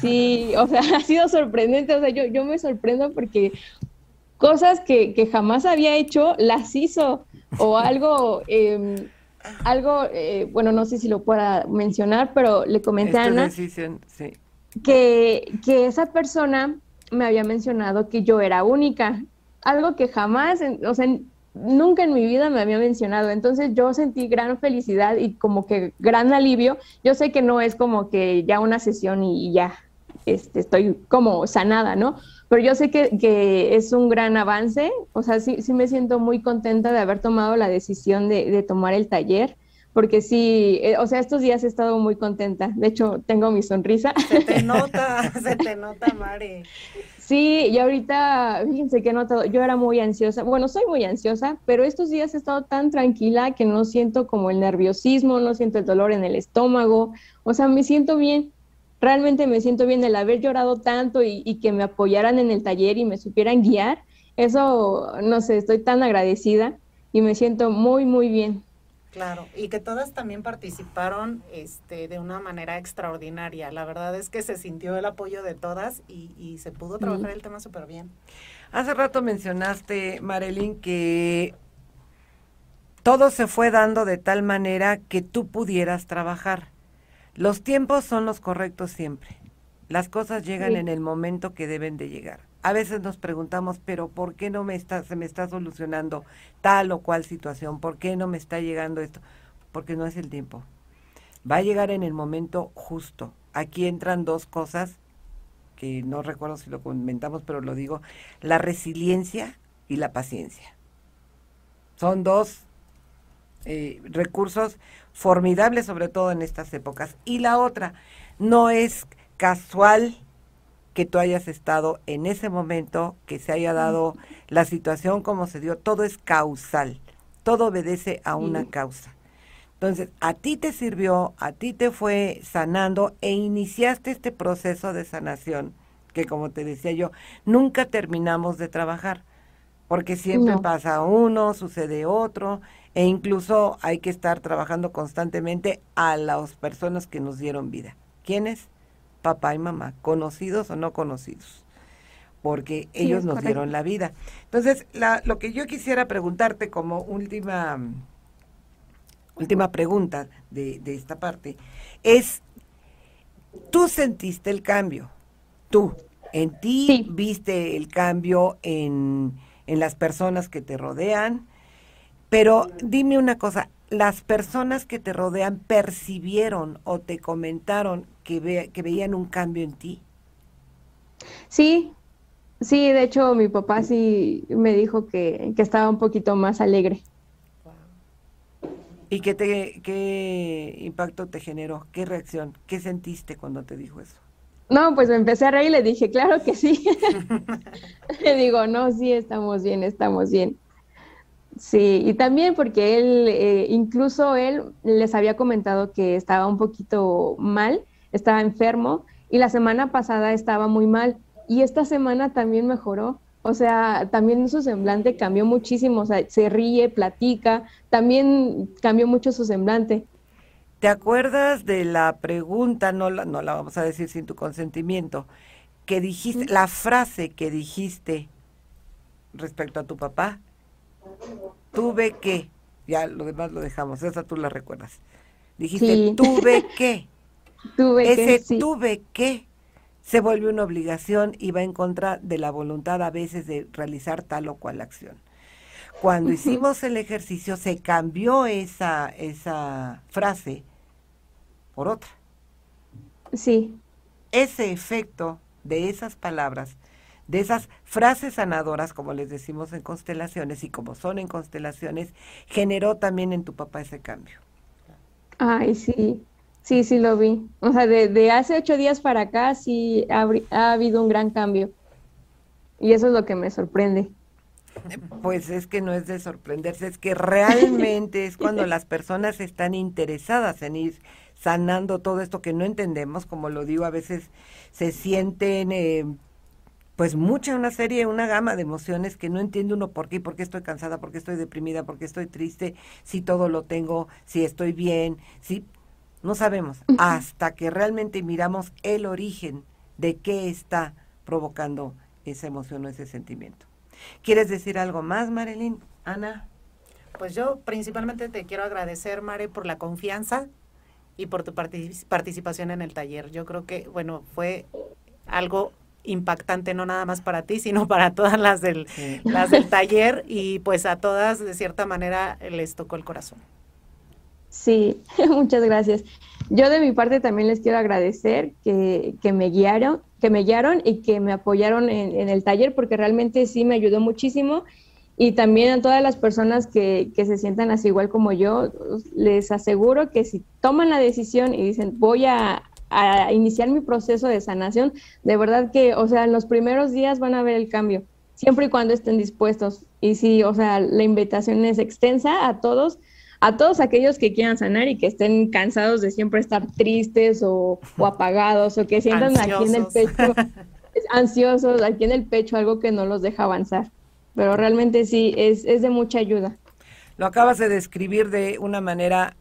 sí, o sea, [LAUGHS] ha sido sorprendente, o sea, yo, yo me sorprendo porque cosas que, que jamás había hecho, las hizo, o algo... Eh, algo, eh, bueno, no sé si lo pueda mencionar, pero le comenté a Ana que, que esa persona me había mencionado que yo era única, algo que jamás, o sea, nunca en mi vida me había mencionado. Entonces yo sentí gran felicidad y como que gran alivio. Yo sé que no es como que ya una sesión y, ya este, estoy como sanada, ¿no? Pero yo sé que, que, es un gran avance, o sea, sí, sí me siento muy contenta de haber tomado la decisión de, de tomar el taller, porque sí, eh, o sea, estos días he estado muy contenta, de hecho, tengo mi sonrisa. Se te [LAUGHS] nota, se te nota, Mari. Sí, y ahorita, fíjense que he notado, yo era muy ansiosa, bueno, soy muy ansiosa, pero estos días he estado tan tranquila que no siento como el nerviosismo, no siento el dolor en el estómago, o sea, me siento bien realmente me siento bien el haber llorado tanto y, que me apoyaran en el taller y me supieran guiar. Eso, no sé, estoy tan agradecida y me siento muy, muy bien. Claro, y que todas también participaron este, de una manera extraordinaria. La verdad es que se sintió el apoyo de todas y, se pudo trabajar el tema súper bien. Hace rato mencionaste, Marilyn, que todo se fue dando de tal manera que tú pudieras trabajar. Los tiempos son los correctos siempre. Las cosas llegan en el momento que deben de llegar. A veces nos preguntamos, pero ¿por qué no me está, se me está solucionando tal o cual situación? ¿Por qué no me está llegando esto? Porque no es el tiempo. Va a llegar en el momento justo. Aquí entran dos cosas que no recuerdo si lo comentamos, pero lo digo, la resiliencia y la paciencia. Son dos eh, recursos formidables, sobre todo en estas épocas. Y la otra, no es casual que tú hayas estado en ese momento, que se haya dado la situación como se dio, todo es causal, todo obedece a una causa. Entonces, a ti te sirvió, a ti te fue sanando e iniciaste este proceso de sanación, que como te decía yo, nunca terminamos de trabajar, porque siempre pasa uno, sucede otro, e incluso hay que estar trabajando constantemente a las personas que nos dieron vida. ¿Quiénes? Papá y mamá, conocidos o no conocidos, porque ellos nos dieron la vida. Entonces, la, lo que yo quisiera preguntarte como última, última pregunta de, de esta parte es, ¿tú sentiste el cambio? Tú, en ti viste el cambio en, en las personas que te rodean, pero dime una cosa, ¿las personas que te rodean percibieron o te comentaron que, que veían un cambio en ti? Sí, sí, de hecho mi papá sí me dijo que, estaba un poquito más alegre. ¿Y qué, te, qué impacto te generó? ¿Qué reacción? ¿Qué sentiste cuando te dijo eso? No, pues me empecé a reír y le dije, claro que sí. [LAUGHS] [LAUGHS] le digo, no, sí, estamos bien, estamos bien. Sí, y también porque él, eh, incluso él les había comentado que estaba un poquito mal, estaba enfermo y la semana pasada estaba muy mal y esta semana también mejoró. O sea, también su semblante cambió muchísimo, o sea, se ríe, platica, también cambió mucho su semblante. ¿Te acuerdas de la pregunta, no la, no la vamos a decir sin tu consentimiento, que dijiste, la frase que dijiste respecto a tu papá? Tuve que, ya lo demás lo dejamos, esa tú la recuerdas. Dijiste, tuve que. [LAUGHS] tuve Ese tuve que se vuelve una obligación y va en contra de la voluntad a veces de realizar tal o cual acción. Cuando hicimos el ejercicio se cambió esa, esa frase por otra. Sí. Ese efecto de esas palabras de esas frases sanadoras, como les decimos en constelaciones y como son en constelaciones, generó también en tu papá ese cambio. Ay, sí, sí, sí lo vi. O sea, de, hace ocho días para acá sí ha, ha habido un gran cambio. Y eso es lo que me sorprende. Pues es que no es de sorprenderse, es que realmente es cuando [LAUGHS] las personas están interesadas en ir sanando todo esto que no entendemos, como lo digo, a veces se sienten eh, pues mucha, una serie, una gama de emociones que no entiende uno por qué, por qué estoy cansada, por qué estoy deprimida, por qué estoy triste, si todo lo tengo, si estoy bien, si no sabemos, hasta que realmente miramos el origen de qué está provocando esa emoción o ese sentimiento. ¿Quieres decir algo más, Marilyn? Ana. Pues yo principalmente te quiero agradecer, Mare, por la confianza y por tu participación en el taller. Yo creo que, bueno, fue algo impactante no nada más para ti, sino para todas las del, [LAUGHS] las del taller y pues a todas de cierta manera les tocó el corazón. Sí, [LAUGHS] muchas gracias. Yo de mi parte también les quiero agradecer que, que me guiaron, que me guiaron y que me apoyaron en, en, el taller porque realmente sí me ayudó muchísimo y también a todas las personas que, que se sientan así igual como yo, les aseguro que si toman la decisión y dicen voy a, a iniciar mi proceso de sanación, de verdad que, o sea, en los primeros días van a ver el cambio, siempre y cuando estén dispuestos. Y sí, o sea, la invitación es extensa a todos, a todos aquellos que quieran sanar y que estén cansados de siempre estar tristes o, apagados o que sientan aquí en el pecho, ansiosos, aquí en el pecho algo que no los deja avanzar. Pero realmente sí, es, es de mucha ayuda. Lo acabas de describir de una manera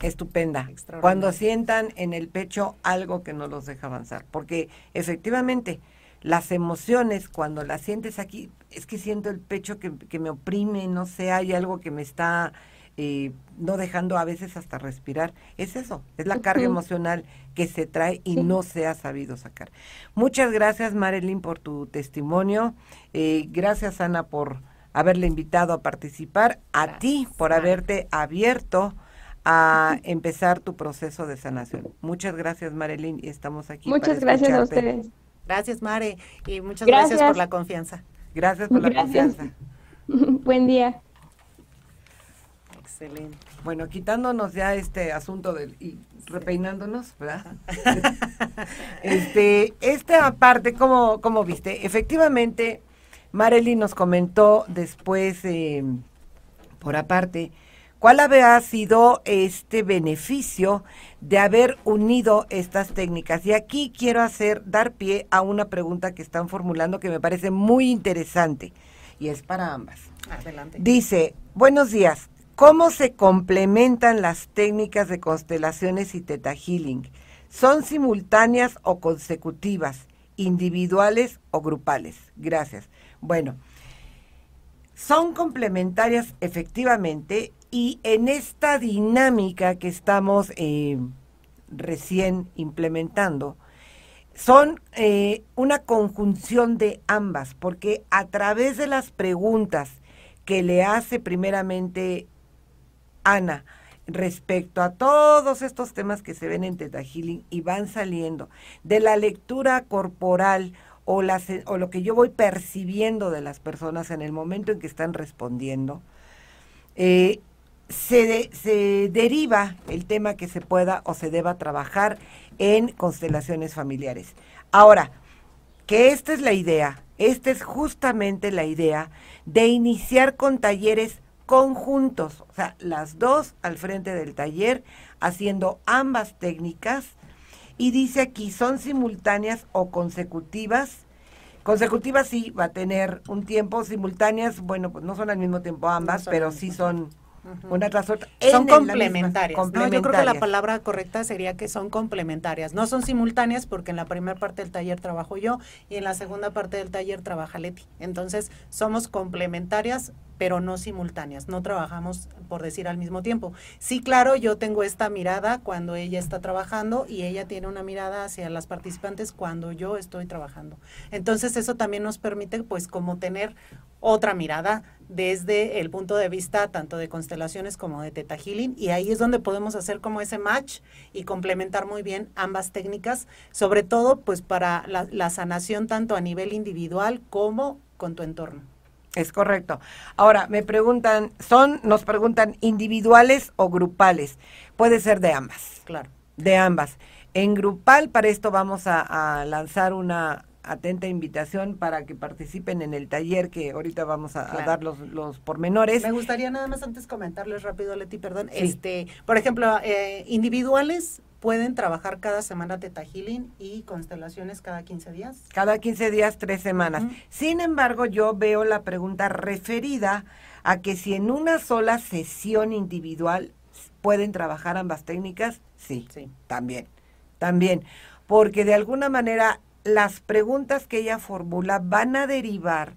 estupenda. Cuando sientan en el pecho algo que no los deja avanzar. Porque efectivamente, las emociones, cuando las sientes aquí, es que siento el pecho que, me oprime, no sé, hay algo que me está eh, no dejando a veces hasta respirar. Es eso, es la carga emocional que se trae y no se ha sabido sacar. Muchas gracias, Marilyn, por tu testimonio. Eh, gracias, Ana, por haberle invitado a participar. A ti, por haberte abierto a empezar tu proceso de sanación. Muchas gracias, Marilyn, y estamos aquí. Muchas gracias a ustedes. Gracias, Mare, y muchas gracias, por la confianza. Gracias por la confianza. [LAUGHS] Buen día. Excelente. Bueno, quitándonos ya este asunto del y repeinándonos, ¿verdad? [LAUGHS] este, esta parte, ¿cómo, cómo viste? Efectivamente, Marilyn nos comentó después, eh, por aparte, ¿Cuál había sido este beneficio de haber unido estas técnicas? Y aquí quiero hacer, dar pie a una pregunta que están formulando que me parece muy interesante y es para ambas. Adelante. Dice, buenos días, ¿cómo se complementan las técnicas de constelaciones y teta healing? ¿Son simultáneas o consecutivas, individuales o grupales? Gracias. Bueno, son complementarias efectivamente y en esta dinámica que estamos eh, recién implementando, son eh, una conjunción de ambas, porque a través de las preguntas que le hace primeramente Ana respecto a todos estos temas que se ven en Teta Healing y van saliendo de la lectura corporal o, lo que yo voy percibiendo de las personas en el momento en que están respondiendo, eh, se, se deriva el tema que se pueda o se deba trabajar en constelaciones familiares. Ahora, que esta es la idea, esta es justamente la idea de iniciar con talleres conjuntos, o sea, las dos al frente del taller, haciendo ambas técnicas, y dice aquí, son simultáneas o consecutivas. Consecutivas sí, va a tener un tiempo, simultáneas, bueno, pues no son al mismo tiempo ambas, pero sí son una tras otra. Son complementarias. yo creo que la palabra correcta sería que son complementarias. No son simultáneas porque en la primera parte del taller trabajo yo y en la segunda parte del taller trabaja Leti. Entonces, somos complementarias pero no simultáneas, no trabajamos por decir al mismo tiempo. Sí, claro, yo tengo esta mirada cuando ella está trabajando y ella tiene una mirada hacia las participantes cuando yo estoy trabajando. Entonces eso también nos permite pues como tener otra mirada desde el punto de vista tanto de constelaciones como de Teta Healing y ahí es donde podemos hacer como ese match y complementar muy bien ambas técnicas, sobre todo pues para la, la sanación tanto a nivel individual como con tu entorno. Es correcto. Ahora, me preguntan, son, nos preguntan, individuales o grupales. Puede ser de ambas. Claro. De ambas. En grupal, para esto vamos a, lanzar una atenta invitación para que participen en el taller que ahorita vamos a, dar los, los, pormenores. Me gustaría nada más antes comentarles rápido, Leti, perdón. Este, por ejemplo, eh, individuales pueden trabajar cada semana Teta Healing y constelaciones cada 15 días. Cada 15 días, tres semanas. Sin embargo, yo veo la pregunta referida a que si en una sola sesión individual pueden trabajar ambas técnicas, sí, sí. también, también, porque de alguna manera las preguntas que ella formula van a derivar,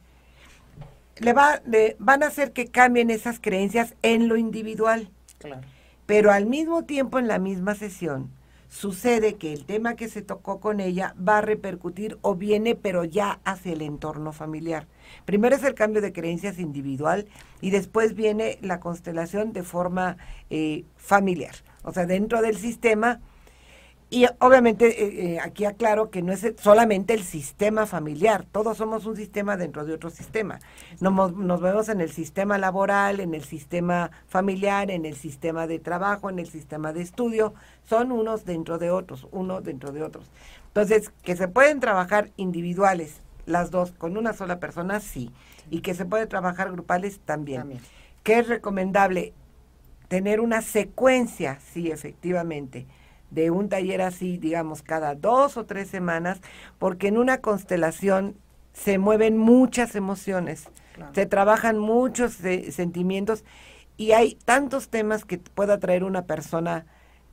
le va, van a hacer que cambien esas creencias en lo individual. Claro. Pero al mismo tiempo, en la misma sesión, sucede que el tema que se tocó con ella va a repercutir o viene, pero ya hacia el entorno familiar. Primero es el cambio de creencias individual y después viene la constelación de forma eh, familiar. O sea, dentro del sistema y obviamente eh, eh, aquí aclaro que no es solamente el sistema familiar, todos somos un sistema dentro de otro sistema. Nos, nos, vemos en el sistema laboral, en el sistema familiar, en el sistema de trabajo, en el sistema de estudio, son unos dentro de otros, uno dentro de otros. Entonces, que se pueden trabajar individuales, las dos, con una sola persona, sí, y que se puede trabajar grupales también. también. ¿Qué es recomendable? Tener una secuencia, sí, efectivamente de un taller así, digamos, cada dos o tres semanas, porque en una constelación se mueven muchas emociones, se trabajan muchos sentimientos y hay tantos temas que pueda traer una persona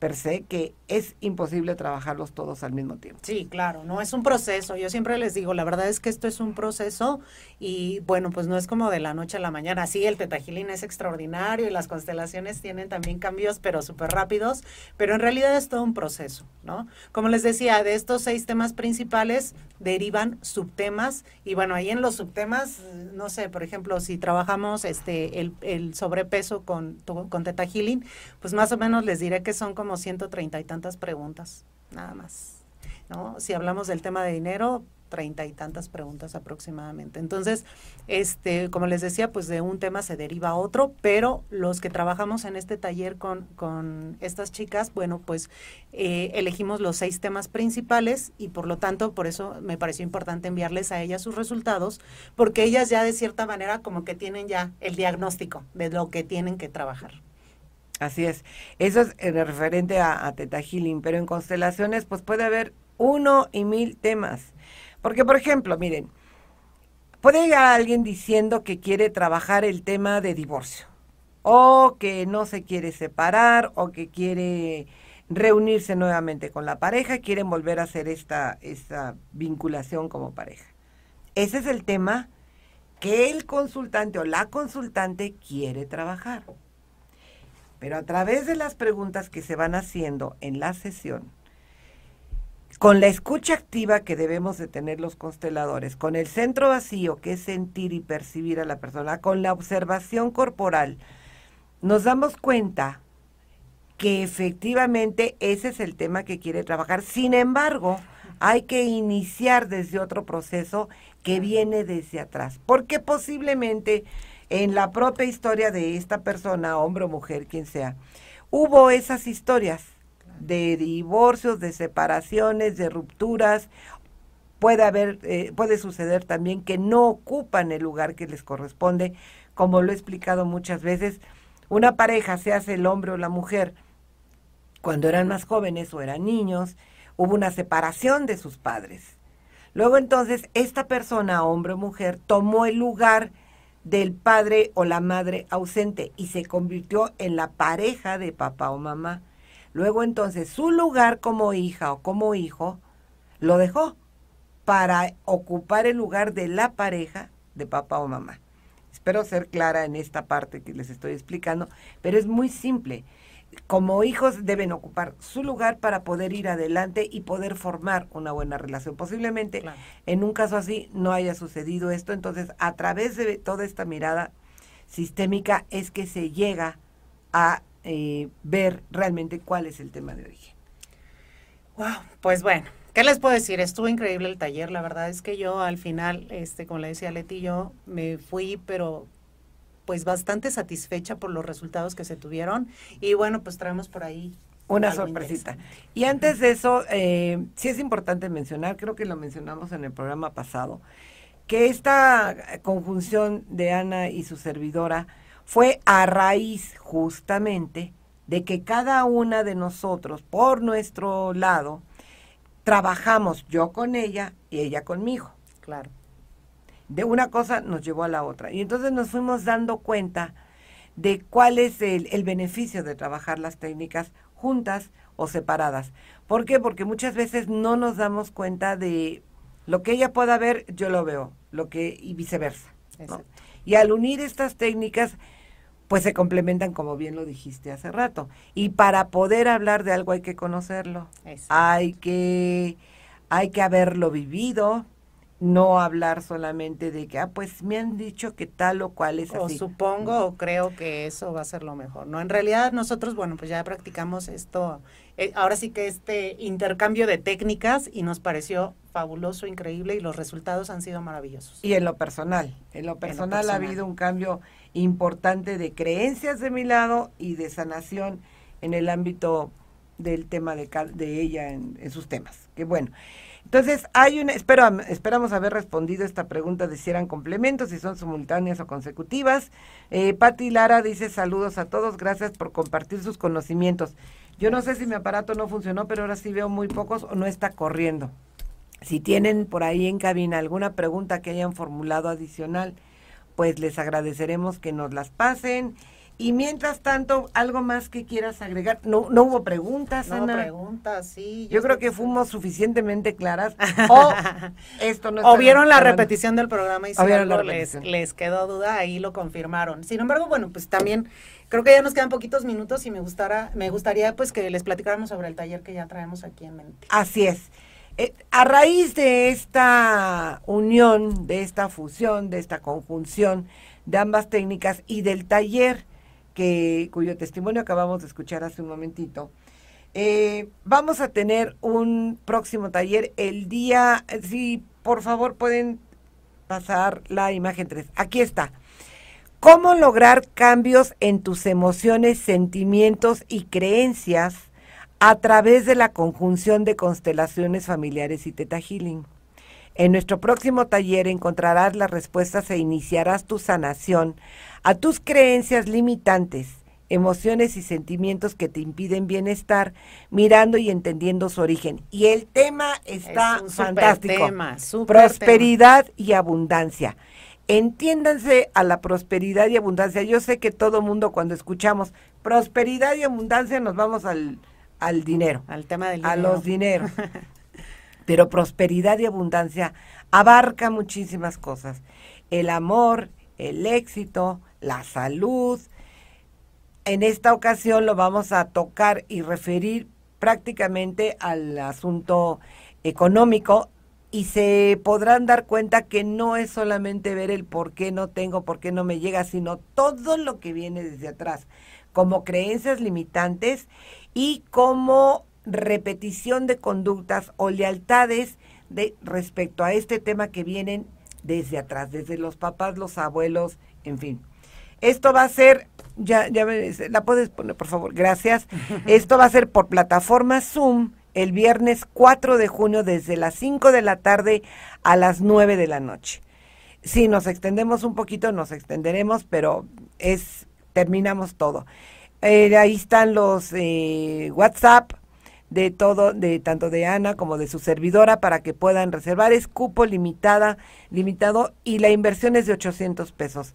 per se que es imposible trabajarlos todos al mismo tiempo. Sí, claro, no es un proceso. Yo siempre les digo, la verdad es que esto es un proceso y bueno, pues no es como de la noche a la mañana. Sí, el tetagilín es extraordinario y las constelaciones tienen también cambios, pero súper rápidos, pero en realidad es todo un proceso, ¿no? Como les decía, de estos seis temas principales derivan subtemas y bueno, ahí en los subtemas, no sé, por ejemplo, si trabajamos este el, el sobrepeso con, con tetagilín, pues más o menos les diré que son como 130 y tantas preguntas, nada más. ¿no? Si hablamos del tema de dinero, treinta y tantas preguntas aproximadamente. Entonces, este, como les decía, pues de un tema se deriva a otro, pero los que trabajamos en este taller con, con estas chicas, bueno, pues eh, elegimos los seis temas principales y por lo tanto, por eso me pareció importante enviarles a ellas sus resultados, porque ellas ya de cierta manera como que tienen ya el diagnóstico de lo que tienen que trabajar. Así es. Eso es referente a, a Teta Healing, pero en constelaciones pues puede haber uno y mil temas. Porque, por ejemplo, miren, puede llegar alguien diciendo que quiere trabajar el tema de divorcio, o que no se quiere separar, o que quiere reunirse nuevamente con la pareja, quieren volver a hacer esta, esta vinculación como pareja. Ese es el tema que el consultante o la consultante quiere trabajar. Pero a través de las preguntas que se van haciendo en la sesión, con la escucha activa que debemos de tener los consteladores, con el centro vacío, que es sentir y percibir a la persona, con la observación corporal, nos damos cuenta que efectivamente ese es el tema que quiere trabajar. Sin embargo, hay que iniciar desde otro proceso que viene desde atrás, porque posiblemente en la propia historia de esta persona, hombre o mujer, quien sea, hubo esas historias de divorcios, de separaciones, de rupturas. Puede haber, eh, puede suceder también que no ocupan el lugar que les corresponde, como lo he explicado muchas veces. Una pareja, se hace el hombre o la mujer, cuando eran más jóvenes o eran niños, hubo una separación de sus padres. Luego entonces esta persona, hombre o mujer, tomó el lugar del padre o la madre ausente y se convirtió en la pareja de papá o mamá. Luego entonces su lugar como hija o como hijo lo dejó para ocupar el lugar de la pareja de papá o mamá. Espero ser clara en esta parte que les estoy explicando, pero es muy simple como hijos deben ocupar su lugar para poder ir adelante y poder formar una buena relación. Posiblemente en un caso así no haya sucedido esto, entonces a través de toda esta mirada sistémica es que se llega a eh, ver realmente cuál es el tema de origen. Wow, pues bueno, ¿Qué les puedo decir? Estuvo increíble el taller. La verdad es que yo al final, este, como le decía Leti, yo me fui, pero pues bastante satisfecha por los resultados que se tuvieron y bueno, pues traemos por ahí una sorpresita. Y antes de eso, eh, sí es importante mencionar, creo que lo mencionamos en el programa pasado, que esta conjunción de Ana y su servidora fue a raíz justamente de que cada una de nosotros, por nuestro lado, trabajamos yo con ella y ella conmigo. Claro. De una cosa nos llevó a la otra. Y entonces nos fuimos dando cuenta de cuál es el, el beneficio de trabajar las técnicas juntas o separadas. ¿Por qué? Porque muchas veces no nos damos cuenta de lo que ella pueda ver, yo lo veo, lo que y viceversa. Y al unir estas técnicas, pues se complementan como bien lo dijiste hace rato. Y para poder hablar de algo hay que conocerlo. Hay que hay que haberlo vivido, no hablar solamente de que, ah, pues me han dicho que tal o cual es o supongo o creo que eso va a ser lo mejor. No, en realidad nosotros, bueno, pues ya practicamos esto, eh, ahora sí que este intercambio de técnicas y nos pareció fabuloso, increíble y los resultados han sido maravillosos. Y en lo personal, en lo personal, ha habido un cambio importante de creencias de mi lado y de sanación en el ámbito del tema de, de ella en, en sus temas. Que bueno. Entonces, hay una, espero, esperamos haber respondido esta pregunta de si eran complementos, si son simultáneas o consecutivas. Eh, Patti Lara dice saludos a todos, gracias por compartir sus conocimientos. Yo no sé si mi aparato no funcionó, pero ahora sí veo muy pocos o no está corriendo. Si tienen por ahí en cabina alguna pregunta que hayan formulado adicional, pues les agradeceremos que nos las pasen y mientras tanto, ¿algo más que quieras agregar? No, no hubo preguntas, No hubo preguntas, sí. Yo, creo que fuimos suficientemente claras. [LAUGHS] o esto no O vieron la repetición del programa y si algo les, les quedó duda, ahí lo confirmaron. Sin embargo, bueno, pues también creo que ya nos quedan poquitos minutos y me gustara, me gustaría pues que les platicáramos sobre el taller que ya traemos aquí en mente. Así es. Eh, a raíz de esta unión, de esta fusión, de esta conjunción de ambas técnicas y del taller que, cuyo testimonio acabamos de escuchar hace un momentito, eh, vamos a tener un próximo taller el día, si por favor pueden pasar la imagen 3. Aquí está. ¿Cómo lograr cambios en tus emociones, sentimientos y creencias a través de la conjunción de constelaciones familiares y Teta Healing? En nuestro próximo taller encontrarás las respuestas e iniciarás tu sanación a tus creencias limitantes, emociones y sentimientos que te impiden bienestar, mirando y entendiendo su origen. Y el tema está fantástico. prosperidad y abundancia. Entiéndanse a la prosperidad y abundancia. Yo sé que todo mundo cuando escuchamos prosperidad y abundancia nos vamos al, al dinero. Al tema del dinero. A los dineros. [LAUGHS] Pero prosperidad y abundancia abarca muchísimas cosas. El amor, el éxito, la salud. En esta ocasión lo vamos a tocar y referir prácticamente al asunto económico y se podrán dar cuenta que no es solamente ver el por qué no tengo, por qué no me llega, sino todo lo que viene desde atrás, como creencias limitantes y como repetición de conductas o lealtades de respecto a este tema que vienen desde atrás, desde los papás, los abuelos, en fin. Esto va a ser, ya, ya la puedes poner, por favor, gracias. [LAUGHS] Esto va a ser por plataforma Zoom el viernes 4 de junio desde las 5 de la tarde a las 9 de la noche. Si nos extendemos un poquito, nos extenderemos, pero es terminamos todo. Eh, ahí están los eh, WhatsApp, de todo, de tanto de Ana como de su servidora para que puedan reservar. Es cupo limitada, limitado y la inversión es de 800 pesos.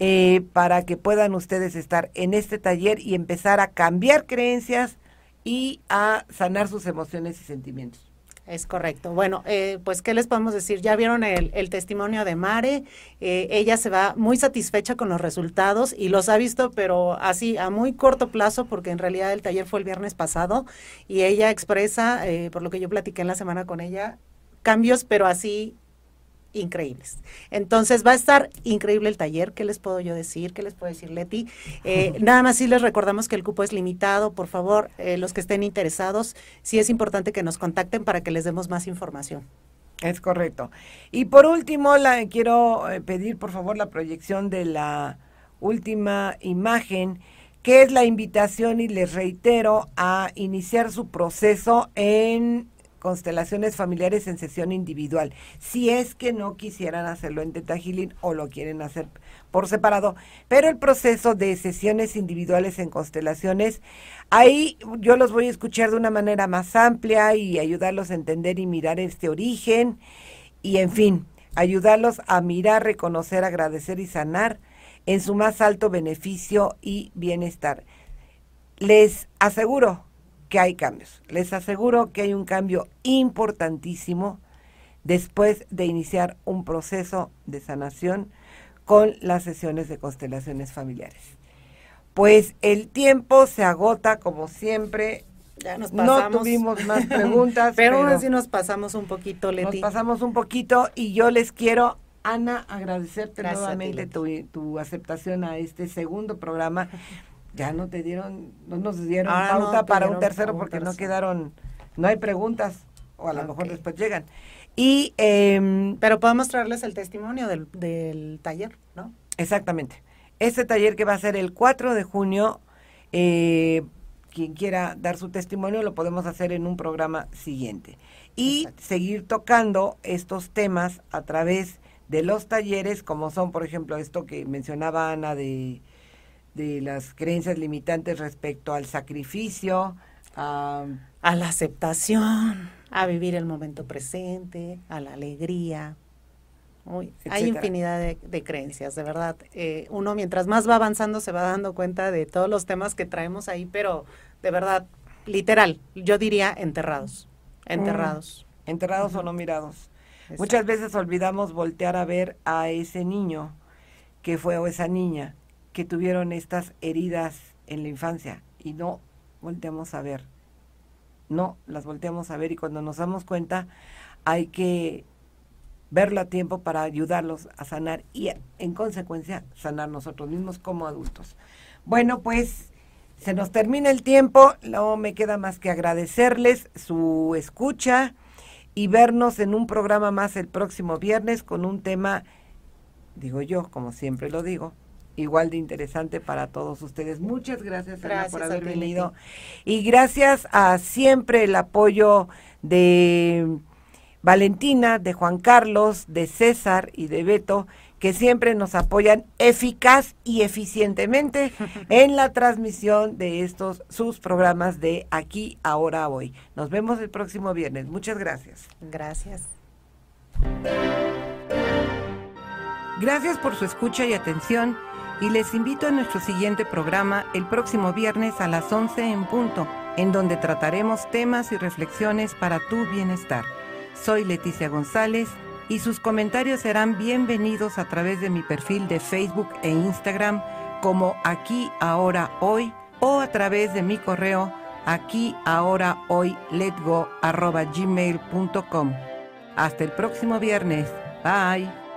Eh, para que puedan ustedes estar en este taller y empezar a cambiar creencias y a sanar sus emociones y sentimientos. Es correcto. Bueno, eh, pues, ¿qué les podemos decir? Ya vieron el, testimonio de Mare. Eh, ella se va muy satisfecha con los resultados y los ha visto, pero así a muy corto plazo, porque en realidad el taller fue el viernes pasado y ella expresa, eh, por lo que yo platiqué en la semana con ella, cambios, pero así increíbles. Entonces va a estar increíble el taller. ¿Qué les puedo yo decir? ¿Qué les puedo decir, Leti? Eh, [LAUGHS] nada más sí les recordamos que el cupo es limitado. Por favor, eh, los que estén interesados, sí es importante que nos contacten para que les demos más información. Es correcto. Y por último, la, quiero eh, pedir por favor la proyección de la última imagen, que es la invitación y les reitero a iniciar su proceso en constelaciones familiares en sesión individual. Si es que no quisieran hacerlo en Teta o lo quieren hacer por separado, pero el proceso de sesiones individuales en constelaciones, ahí yo los voy a escuchar de una manera más amplia y ayudarlos a entender y mirar este origen y en fin, ayudarlos a mirar, reconocer, agradecer y sanar en su más alto beneficio y bienestar. Les aseguro que hay cambios. Les aseguro que hay un cambio importantísimo después de iniciar un proceso de sanación con las sesiones de constelaciones familiares. Pues el tiempo se agota como siempre. Ya nos pasamos. No tuvimos más [LAUGHS] preguntas. pero aún así nos pasamos un poquito, Leti. Nos pasamos un poquito y yo les quiero, Ana, agradecerte nuevamente tu, tu aceptación a este segundo programa [LAUGHS] ya no te dieron, no nos dieron ah, pauta para un tercero porque no quedaron, no hay preguntas, o a lo mejor después llegan. Y, em, Pero podemos traerles el testimonio del, del taller, ¿no? Exactamente. Este taller que va a ser el 4 de junio, eh, quien quiera dar su testimonio lo podemos hacer en un programa siguiente. Y seguir tocando estos temas a través de los talleres, como son, por ejemplo, esto que mencionaba Ana de de las creencias limitantes respecto al sacrificio, a, la aceptación, a vivir el momento presente, a la alegría. hay infinidad de, creencias, de verdad. Eh, uno mientras más va avanzando se va dando cuenta de todos los temas que traemos ahí, pero de verdad, literal, yo diría enterrados, enterrados. Mm, enterrados o no mirados. Muchas veces olvidamos voltear a ver a ese niño que fue o esa niña que tuvieron estas heridas en la infancia y no volteamos a ver. No las volteamos a ver y cuando nos damos cuenta hay que verlo a tiempo para ayudarlos a sanar y en consecuencia sanar nosotros mismos como adultos. Bueno, pues se nos termina el tiempo, no me queda más que agradecerles su escucha y vernos en un programa más el próximo viernes con un tema, digo yo, como siempre lo digo, igual de interesante para todos ustedes. Muchas gracias, por haber venido. Y gracias a siempre el apoyo de Valentina, de Juan Carlos, de César y de Beto, que siempre nos apoyan eficaz y eficientemente [LAUGHS] en la transmisión de estos sus programas de aquí, ahora, hoy. Nos vemos el próximo viernes. Muchas gracias. Gracias. Gracias por su escucha y atención y les invito a nuestro siguiente programa el próximo viernes a las 11 en punto, en donde trataremos temas y reflexiones para tu bienestar. Soy Leticia González y sus comentarios serán bienvenidos a través de mi perfil de Facebook e Instagram como aquí ahora hoy o a través de mi correo aquí ahora hoy letgo. Hasta el próximo viernes. Bye.